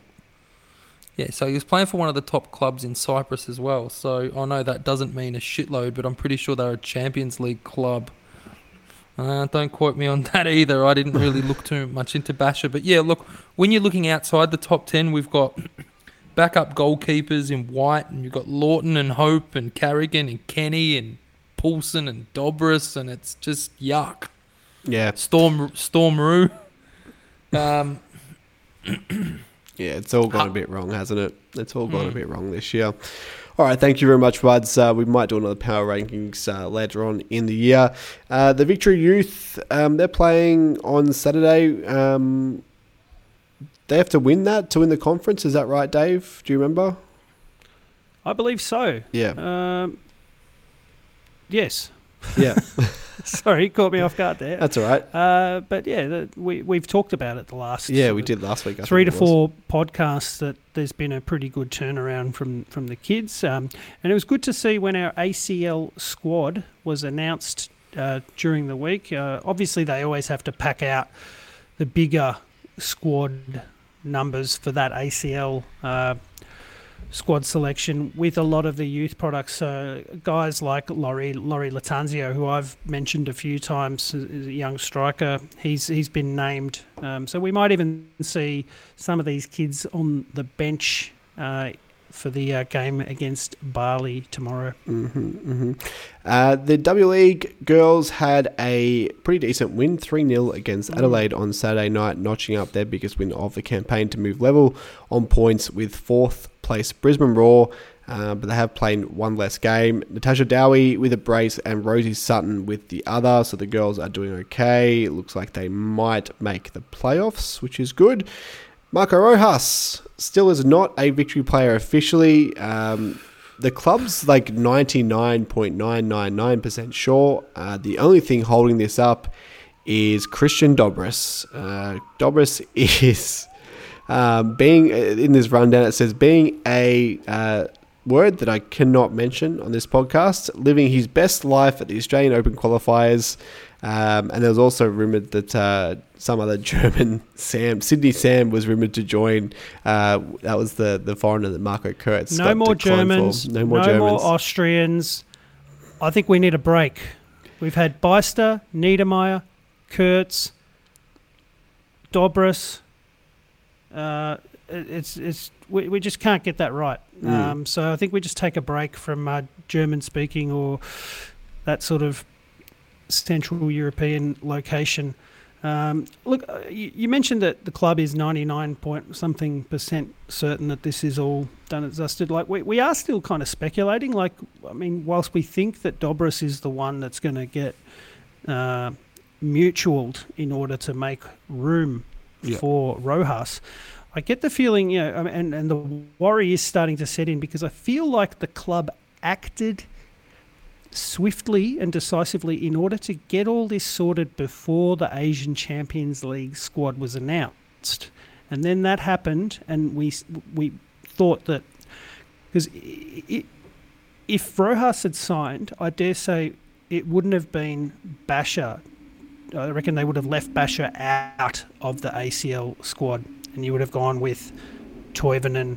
Yeah, so he was playing for one of the top clubs in Cyprus as well. So I know that doesn't mean a shitload, but I'm pretty sure they're a Champions League club. Uh, don't quote me on that either. I didn't really look too much into Basha, but yeah, look, when you're looking outside the top ten, we've got backup goalkeepers in White, and you've got Lawton and Hope and Carrigan and Kenny and Poulsen and Dobras, and it's just yuck. Yeah. Storm Stormaroo. Um, Yeah, it's all gone a bit wrong, hasn't it? It's all gone a Mm. bit wrong this year. All right, thank you very much, Buds. Uh, we might do another power rankings uh, later on in the year. Uh, the Victory Youth, um, they're playing on Saturday. Um, they have to win that to win the conference. Is that right, Dave? Do you remember? I believe so. Yeah, Um, yes. Yeah, Sorry, caught me off guard there. that's all right. Uh, but yeah, the, we we've talked about it the last Yeah, we did last week. I three to think it was. four podcasts that there's been a pretty good turnaround from from the kids, um, and it was good to see when our ACL squad was announced uh, during the week. Uh, obviously, they always have to pack out the bigger squad numbers for that ACL. Uh, Squad selection with a lot of the youth products, so guys like Laurie Laurie Latanzio, who I've mentioned a few times, is a young striker. He's he's been named, um, so we might even see some of these kids on the bench uh, for the uh, game against Bali tomorrow. Mm-hmm, mm-hmm. Uh, the W League girls had a pretty decent win, 3 0 against Mm. Adelaide on Saturday night, notching up their biggest win of the campaign to move level on points with fourth place Brisbane Roar. Uh, but they have played one less game. Natasha Dowie with a brace and Rosie Sutton with the other. So the girls are doing okay. It looks like they might make the playoffs, which is good. Marco Rojas still is not a victory player officially. Um, the club's like 99.999% sure. Uh, the only thing holding this up is Kristijan Dobras. Uh, Dobras is Um, being uh, in this rundown, it says being a uh, word that I cannot mention on this podcast, living his best life at the Australian Open qualifiers. Um, and there was also rumored that uh, some other German Sam, Sydney Sam, was rumored to join. Uh, that was the, the foreigner that Marco Kurz. No more. Germans. No more Germans. Austrians. I think we need a break. We've had Beister, Niedermeier, Kurz, Dobras. Uh, it's it's we, we just can't get that right. Mm. Um, so I think we just take a break from uh, German speaking or that sort of Central European location. Um, look, uh, you, you mentioned that the club is 99 point something percent certain that this is all done and dusted. Like, we, we are still kind of speculating. Like, I mean, whilst we think that Dobras is the one that's going to get uh, mutualed in order to make room For Rojas, I get the feeling, you know, and, and the worry is starting to set in because I feel like the club acted swiftly and decisively in order to get all this sorted before the Asian Champions League squad was announced. And then that happened, and we we thought that because if Rojas had signed, I dare say it wouldn't have been Basha. I reckon they would have left Basha out of the ACL squad, and you would have gone with Toivonen,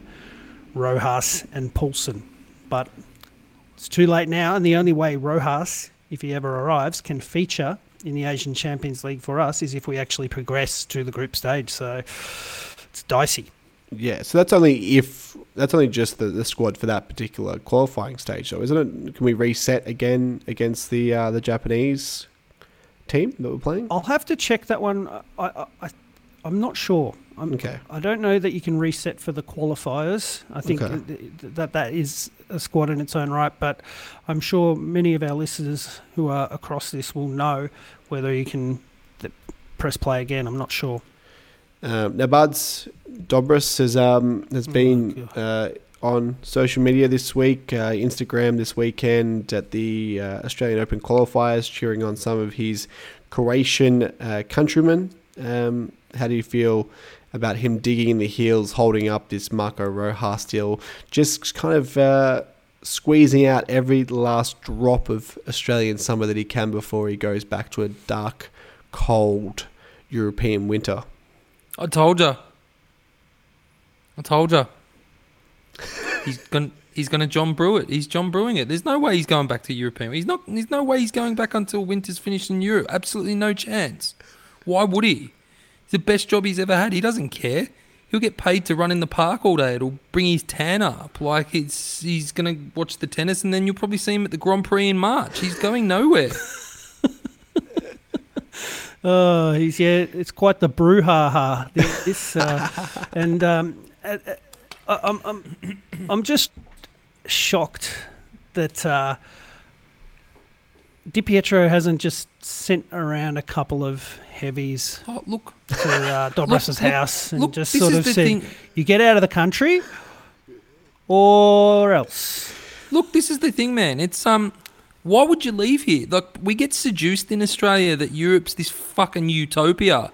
Rojas, and Poulsen. But it's too late now, and the only way Rojas, if he ever arrives, can feature in the Asian Champions League for us is if we actually progress to the group stage. So it's dicey. Yeah, so that's only if that's only just the, the squad for that particular qualifying stage, though, isn't it? Can we reset again against the uh, the Japanese team that we're playing? I'll have to check that one. I, I, I I'm not sure. I'm, Okay. I don't know that you can reset for the qualifiers. I think Okay. th- th- that that is a squad in its own right, but I'm sure many of our listeners who are across this will know whether you can th- press play again. I'm not sure. Um, now, Buds Dobras has um, has Oh, been uh, on social media this week, uh, Instagram this weekend at the uh, Australian Open qualifiers, cheering on some of his Croatian uh, countrymen. Um, how do you feel about him digging in the heels, holding up this Marco Rojas deal, just kind of uh, squeezing out every last drop of Australian summer that he can before he goes back to a dark, cold European winter? I told you. I told you. He's going. He's going to John Brew it. He's John Brewing it. There's no way he's going back to European. He's not. There's no way he's going back until winter's finished in Europe. Absolutely no chance. Why would he? It's the best job he's ever had. He doesn't care. He'll get paid to run in the park all day. It'll bring his tan up. Like it's he's going to watch the tennis, and then you'll probably see him at the Grand Prix in March. He's going nowhere. Oh, he's yeah, it's quite the brouhaha. This uh, and um, uh, uh, I'm I'm I'm just shocked that uh, Di Pietro hasn't just sent around a couple of heavies Oh, look, to uh, look, house and look, just sort of said, thing. "You get out of the country, or else." Look, this is the thing, man. It's um, why would you leave here? Like we get seduced in Australia that Europe's this fucking utopia,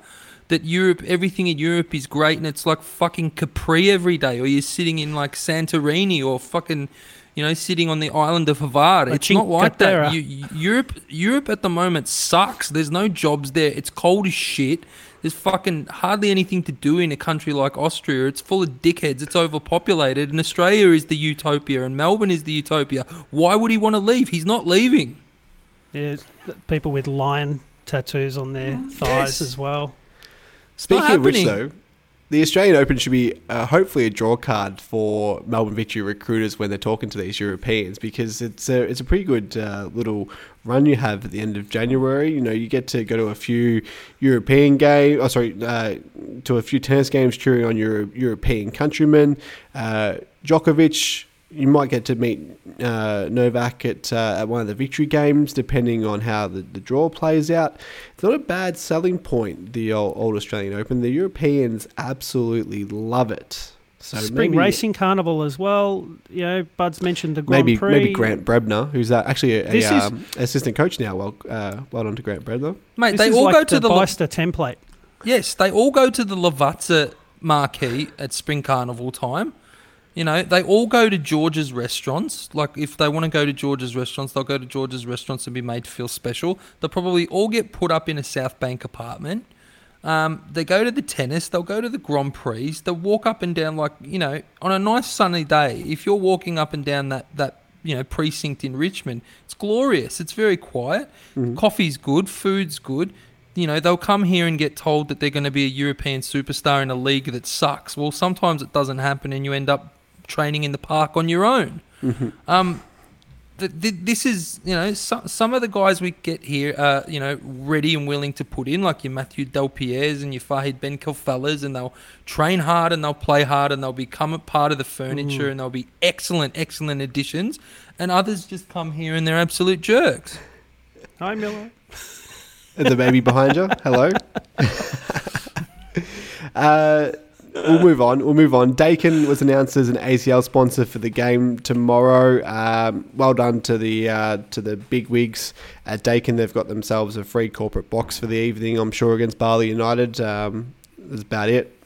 that Europe, everything in Europe is great, and it's like fucking Capri every day, or you're sitting in like Santorini, or fucking, you know, sitting on the island of Hvar. La It's not like that. You, you- Europe, Europe at the moment sucks. There's no jobs there. It's cold as shit. There's fucking hardly anything to do in a country like Austria. It's full of dickheads. It's overpopulated. And Australia is the utopia and Melbourne is the utopia. Why would he want to leave? He's not leaving. Yeah, people with lion tattoos on their thighs Yes. as well. Speaking of which, though, the Australian Open should be uh, hopefully a draw card for Melbourne Victory recruiters when they're talking to these Europeans because it's a it's a pretty good uh, little run you have at the end of January. You know, you get to go to a few European games. Oh, sorry, uh, to a few tennis games cheering on your European countrymen. Uh, Djokovic. You might get to meet uh, Novak at uh, at one of the victory games, depending on how the, the draw plays out. It's not a bad selling point, the old, old Australian Open. The Europeans absolutely love it. So Spring maybe, Racing Carnival as well. You know, Bud's mentioned the Grand maybe Prix. maybe Grant Brebner, who's uh, actually a, This a, is- um, assistant coach now. Well, uh, well done to Grant Brebner. Mate, This they is all like go to the, the, La- Beister template. Yes, they all go to the Lavazza marquee at Spring Carnival time. You know, they all go to George's restaurants. Like, if they want to go to George's restaurants, they'll go to George's restaurants and be made to feel special. They'll probably all get put up in a South Bank apartment. Um, they go to the tennis, they'll go to the Grand Prix, they'll walk up and down, like, you know, on a nice sunny day. If you're walking up and down that, that you know, precinct in Richmond, it's glorious. It's very quiet. Coffee's good, food's good. You know, they'll come here and get told that they're going to be a European superstar in a league that sucks. Well, sometimes it doesn't happen and you end up training in the park on your own. Um, th- th- this is, you know, some, some of the guys we get here are, you know, ready and willing to put in, like your Matthieu Delpierres and your Fahid Ben Khalfallahs, and they'll train hard and they'll play hard and they'll become a part of the furniture and they'll be excellent, excellent additions. And others just come here and they're absolute jerks. Hi, Miller. the baby behind you. Hello. uh, we'll move on. We'll move on. Deakin was announced as an ACL sponsor for the game tomorrow. Um, well done to the uh, to the big wigs at Deakin. They've got themselves a free corporate box for the evening. I'm sure against Bali United. Um, that's about it.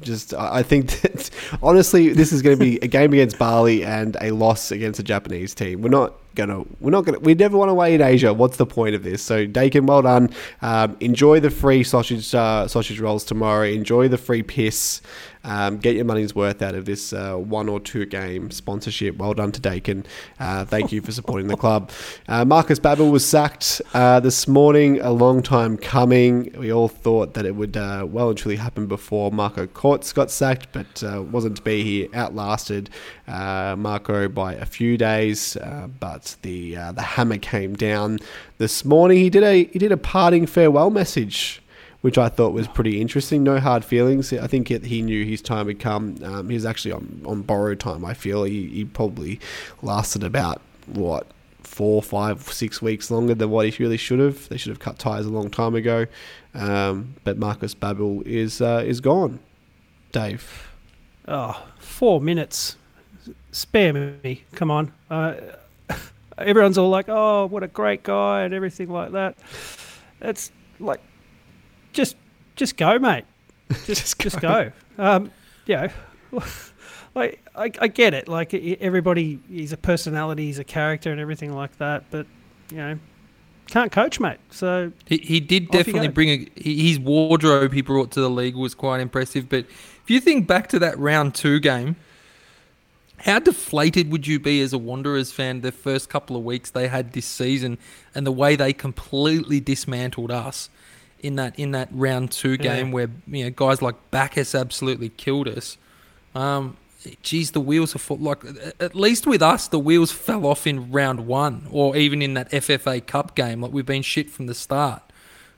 Just, I think that honestly, this is going to be a game against Bali and a loss against a Japanese team. We're not gonna, we're not gonna, we never want to wait in Asia. What's the point of this? So, Deakin, well done. Um, enjoy the free sausage uh, sausage rolls tomorrow. Enjoy the free piss. Um, get your money's worth out of this uh, one or two game sponsorship. Well done to Deakin. Uh, thank you for supporting the club. Uh, Marcus Babbel was sacked uh, this morning, a long time coming. We all thought that it would uh, well and truly happen before Marco Kurz got sacked, but wasn't to be. He outlasted uh, Marco by a few days, uh, but the uh, the hammer came down this morning. He did a he did a parting farewell message which I thought was pretty interesting. No hard feelings. I think it, he knew his time had come. Um, he was actually on, on borrowed time. I feel he, he probably lasted about what four, five, six weeks longer than what he really should have. They should have cut ties a long time ago. Um, but Marcus Babbel is uh, is gone. Dave, Oh, four minutes. Spare me. Come on. Uh, everyone's all like, oh, what a great guy and everything like that. It's like, just just go, mate. Just just go. Um, you know, like I, I get it. Like everybody, he's a personality, he's a character, and everything like that. But you know, can't coach, mate. So He, he did definitely bring a his wardrobe he brought to the league was quite impressive. But if you think back to that round two game, how deflated would you be as a Wanderers fan the first couple of weeks they had this season and the way they completely dismantled us in that in that round two game Yeah. where you know guys like Baccus absolutely killed us. Um, geez, the wheels are full. Like at least with us, the wheels fell off in round one, or even in that FFA Cup game. Like we've been shit from the start.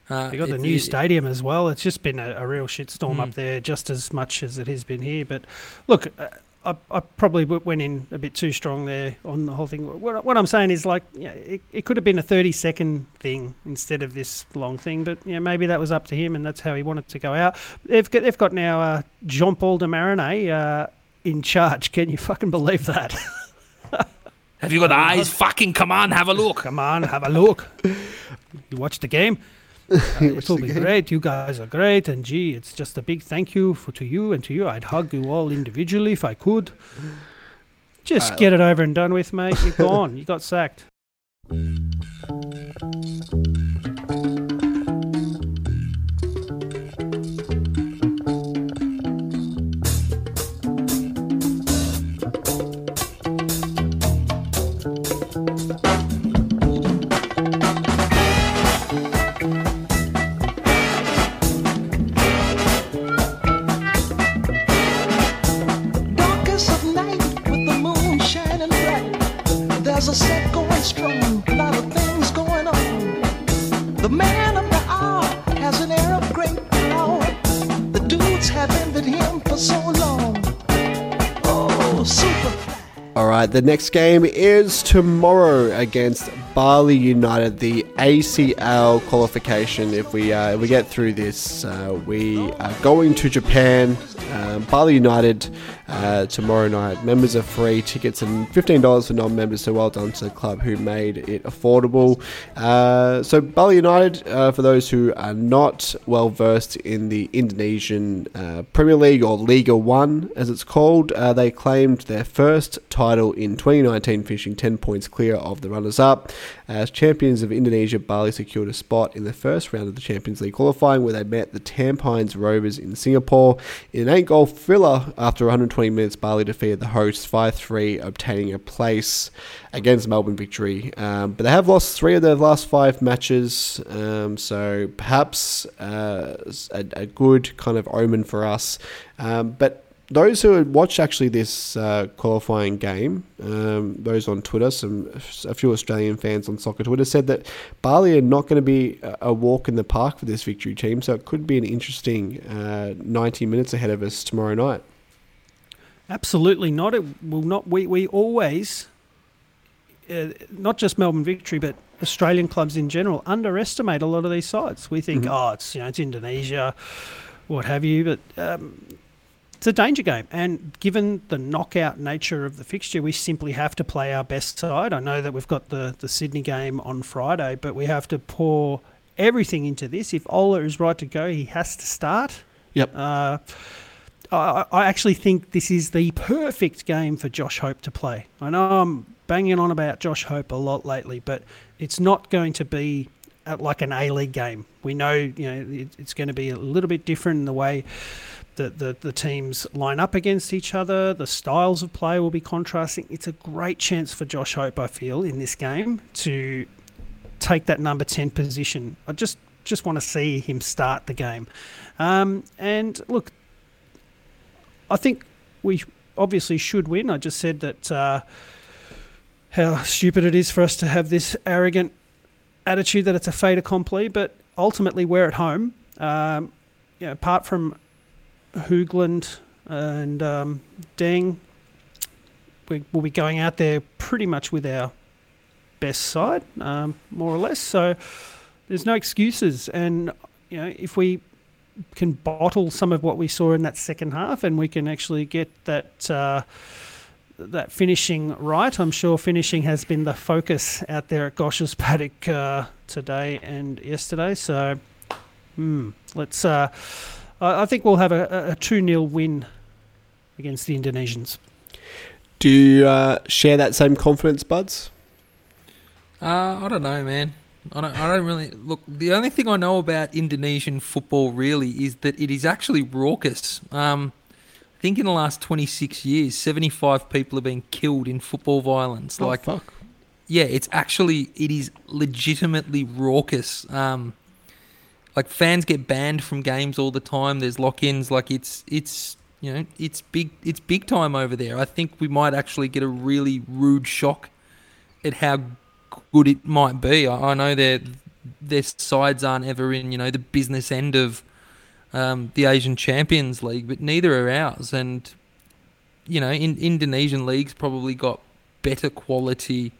Uh, They got the new it- stadium as well. It's just been a, a real shitstorm Mm. up there, just as much as it has been here. But look, uh, I, I probably went in a bit too strong there on the whole thing. What, what I'm saying is, like, yeah, it, it could have been a 30 second thing instead of this long thing. But yeah, maybe that was up to him, and that's how he wanted to go out. They've got, they've got now uh, Jean-Paul de Marigny uh, in charge. Can you fucking believe that? Have you got eyes? Fucking come on, have a look. Come on, have a look. You watch the game. It will be great. You guys are great, and gee, it's just a big thank you for to you and to you. I'd hug you all individually if I could. Just get it over and done with, mate. You're gone. You got sacked. A set strong, lot of things going on. The man of the hour has an air of great power. The dudes have envied him for so long. Oh, super. All right, the next game is tomorrow against Bali United, the ACL qualification. If we uh, if we get through this, uh, we are going to Japan. Um, Bali United uh, tomorrow night. Members are free. Tickets and fifteen dollars for non-members. So well done to the club who made it affordable. Uh, so Bali United, uh, for those who are not well versed in the Indonesian uh, Premier League or Liga One, as it's called, uh, they claimed their first title in 2019, finishing 10 points clear of the runners-up. As champions of Indonesia, Bali secured a spot in the first round of the Champions League qualifying, where they met the Tampines Rovers in Singapore in an eight-goal thriller. After 120 minutes, Bali defeated the hosts 5-3, obtaining a place against Melbourne victory. Um, but they have lost three of their last five matches, um, so perhaps uh, a, a good kind of omen for us. Um, but those who had watched actually this uh, qualifying game, um, those on Twitter, some a few Australian fans on soccer Twitter said that Bali are not going to be a- walk in the park for this victory team, so it could be an interesting uh, 90 minutes ahead of us tomorrow night. Absolutely not. It will not. We we always, uh, not just Melbourne Victory, but Australian clubs in general, underestimate a lot of these sides. We think, oh, it's you know, it's Indonesia, what have you, but um, it's a danger game. And given the knockout nature of the fixture, we simply have to play our best side. I know that we've got the the Sydney game on Friday, but we have to pour everything into this. If Ola is right to go, he has to start. Yep. Uh, I, I actually think this is the perfect game for Josh Hope to play. I know I'm banging on about Josh Hope a lot lately, but it's not going to be like an A League game. We know, you know, it's going to be a little bit different in the way that the, the teams line up against each other. The styles of play will be contrasting. It's a great chance for Josh Hope, I feel, in this game to take that number 10 position. I just just want to see him start the game. Um, and look, I think we obviously should win. I just said that uh, how stupid it is for us to have this arrogant attitude that it's a fait accompli, but ultimately we're at home. Um, you know, apart from Hoogland and um, Deng, we, we'll be going out there pretty much with our best side, um, more or less. So there's no excuses. And, you know, if we can bottle some of what we saw in that second half and we can actually get that. Uh, that finishing right. I'm sure finishing has been the focus out there at Gosch's Paddock uh, today and yesterday. So, hmm, let's. Uh, I I think we'll have a, a 2 0 win against the Indonesians. Do you uh, share that same confidence, Buds? Uh, I don't know, man. I don't, I don't really look. The only thing I know about Indonesian football really is that it is actually raucous. Um, I think in the last 26 years, 75 people have been killed in football violence. like, oh, fuck. yeah, it's actually it is legitimately raucous. Um, like fans get banned from games all the time. There's lock-ins. Like it's it's you know it's big it's big time over there. I think we might actually get a really rude shock at how good it might be. I, I know their their sides aren't ever in you know the business end of um, the Asian Champions League, but neither are ours. And you know, in Indonesian leagues probably got better quality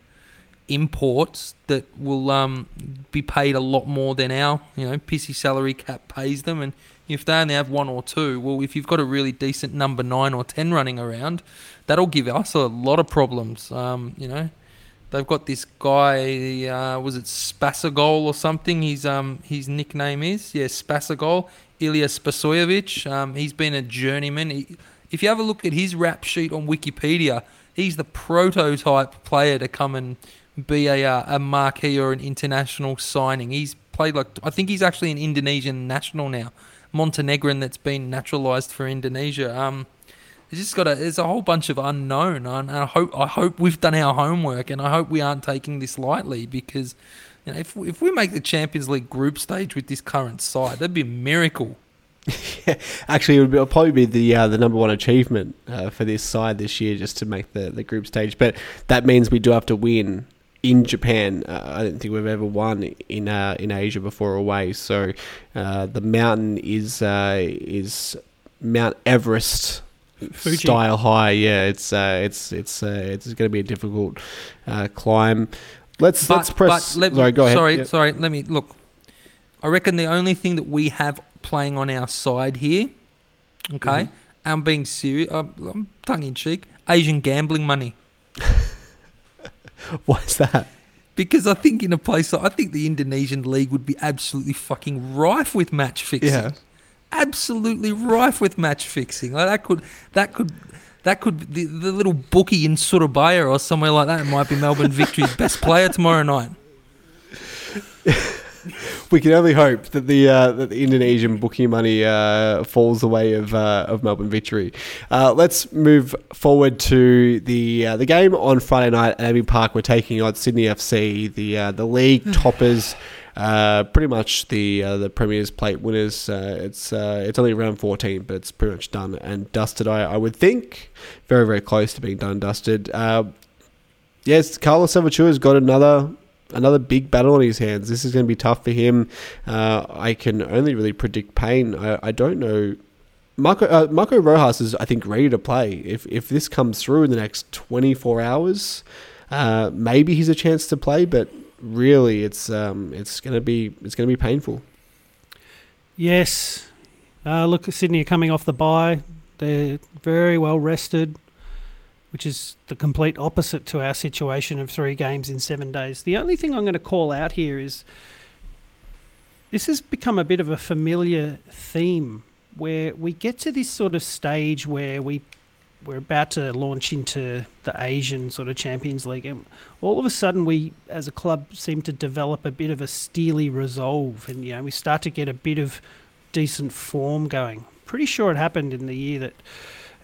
imports that will um, be paid a lot more than our you know pissy salary cap pays them. And if they only have one or two, well, if you've got a really decent number nine or ten running around, that'll give us a lot of problems. Um, you know, they've got this guy. Uh, was it Spasagol or something? His um his nickname is yeah Spasagol. Ilya Spasojevic. Um, he's been a journeyman. He, if you have a look at his rap sheet on Wikipedia, he's the prototype player to come and be a, uh, a marquee or an international signing. He's played like I think he's actually an Indonesian national now, Montenegrin that's been naturalized for Indonesia. Um, there's just got a there's a whole bunch of unknown, and I hope I hope we've done our homework, and I hope we aren't taking this lightly because. You know, if, if we make the Champions League group stage with this current side, that'd be a miracle. Actually, it would be, probably be the uh, the number one achievement uh, for this side this year, just to make the, the group stage. But that means we do have to win in Japan. Uh, I don't think we've ever won in uh, in Asia before away. So uh, the mountain is uh, is Mount Everest Fuji. style high. Yeah, it's uh, it's it's uh, it's going to be a difficult uh, climb. Let's let's press. let sorry, go ahead. Sorry, Yeah. sorry. Let me look. I reckon the only thing that we have playing on our side here, okay, Mm-hmm. I'm being serious. I'm, I'm tongue in cheek. Asian gambling money. What's that? Because I think in a place, like, I think the Indonesian league would be absolutely fucking rife with match fixing. Yeah. absolutely rife with match fixing. Like that could, that could, that could the, the little bookie in Surabaya or somewhere like that might be Melbourne Victory's best player tomorrow night. We can only hope that the uh, that the Indonesian bookie money uh, falls the way of uh, of Melbourne victory. Uh, let's move forward to the uh, the game on Friday night at AAMI Park. We're taking on Sydney FC, the uh, the league toppers. Uh, pretty much the uh, the Premier's Plate winners. Uh, it's uh, it's only round 14, but it's pretty much done and dusted. I, I would think very very close to being done and dusted. Uh, yes, Carlos Salvachúa's got another another big battle on his hands. This is going to be tough for him. Uh, I can only really predict pain. I, I don't know. Marco uh, Marco Rojas is, I think, ready to play. If if this comes through in the next 24 hours, uh, maybe he's a chance to play. But really, it's um, it's going to be it's going to be painful. Yes. Uh, look, Sydney are coming off the bye. They're very well rested, which is the complete opposite to our situation of three games in seven days. The only thing I'm going to call out here is this has become a bit of a familiar theme where we get to this sort of stage where we we're about to launch into the Asian sort of Champions League, and all of a sudden we, as a club, seem to develop a bit of a steely resolve, and you know we start to get a bit of decent form going. Pretty sure it happened in the year that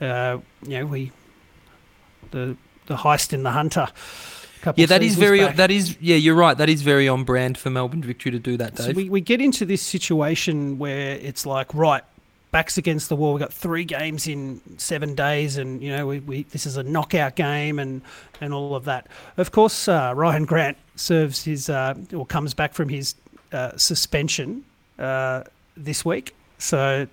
uh, you know we the the heist in the Hunter. Yeah, that is very. back. That is. Yeah, you're right. That is very on brand for Melbourne Victory to do that, So we, we get into this situation where it's like, right, backs against the wall. We've got three games in seven days, and you know, we, we this is a knockout game, and and all of that. Of course, uh, Ryan Grant serves his uh, or comes back from his uh, suspension uh, this week. So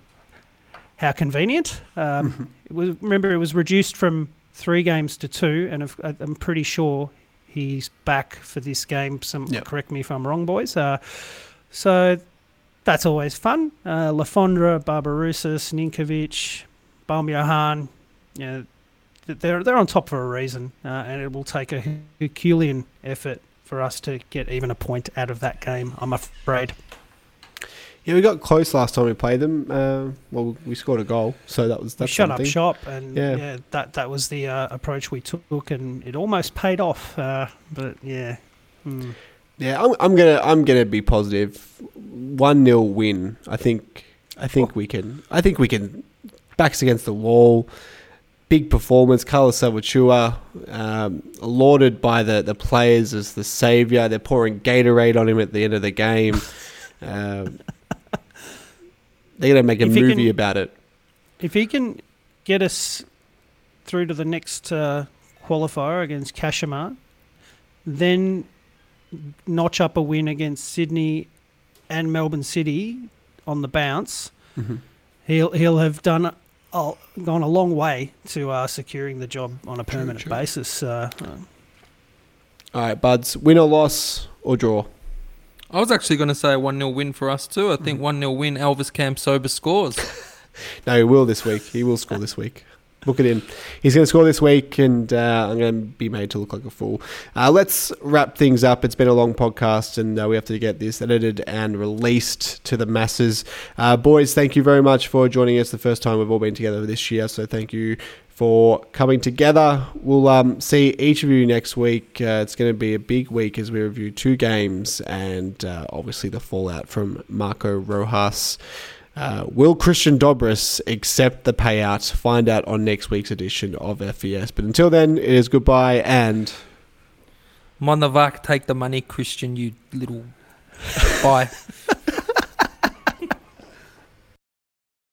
how convenient. Um, it was remember it was reduced from three games to two, and if- I- I'm pretty sure he's back for this game. Some Yep. correct me if I'm wrong, boys. Uh, so that's always fun. Uh, Le Fondre, Barbarouses, Ninkovic, Baumjohann, you know, they're they're on top for a reason, uh, and it will take a Herculean effort for us to get even a point out of that game. I'm afraid. Yeah, we got close last time we played them. Uh, well, we scored a goal, so that was We shut something. up shop, and Yeah. yeah, that that was the uh, approach we took, and it almost paid off. Uh, but yeah, Hmm. Yeah, I'm, I'm gonna I'm gonna be positive. One 0 win. I think I think we can. I think we can. Backs against the wall. Big performance. Carlos Salvachúa, um, lauded by the, the players as the savior. They're pouring Gatorade on him at the end of the game. um, they're gonna make a movie can- about it. if he can get us through to the next uh, qualifier against Kashima, then notch up a win against Sydney and Melbourne City on the bounce, Mm-hmm. he'll he'll have done a, gone a long way to uh, securing the job on a permanent true. basis. Uh, uh, All right, buds. Win or loss or draw. I was actually going to say a 1 0 win for us, too. I think 1 0 win, Elvis Kamsoba scores. No, he will this week. He will score this week. Book it in. He's going to score this week, and uh, I'm going to be made to look like a fool. Uh, let's wrap things up. It's been a long podcast, and uh, we have to get this edited and released to the masses. Uh, boys, thank you very much for joining us. The first time we've all been together this year, so thank you for coming together. We'll um, see each of you next week. Uh, it's going to be a big week as we review two games and uh, obviously the fallout from Marco Rojas. Uh, will Kristijan Dobras accept the payout? Find out on next week's edition of FBS. But until then, it is goodbye and Monavak, take the money, Kristijan, you little. Bye.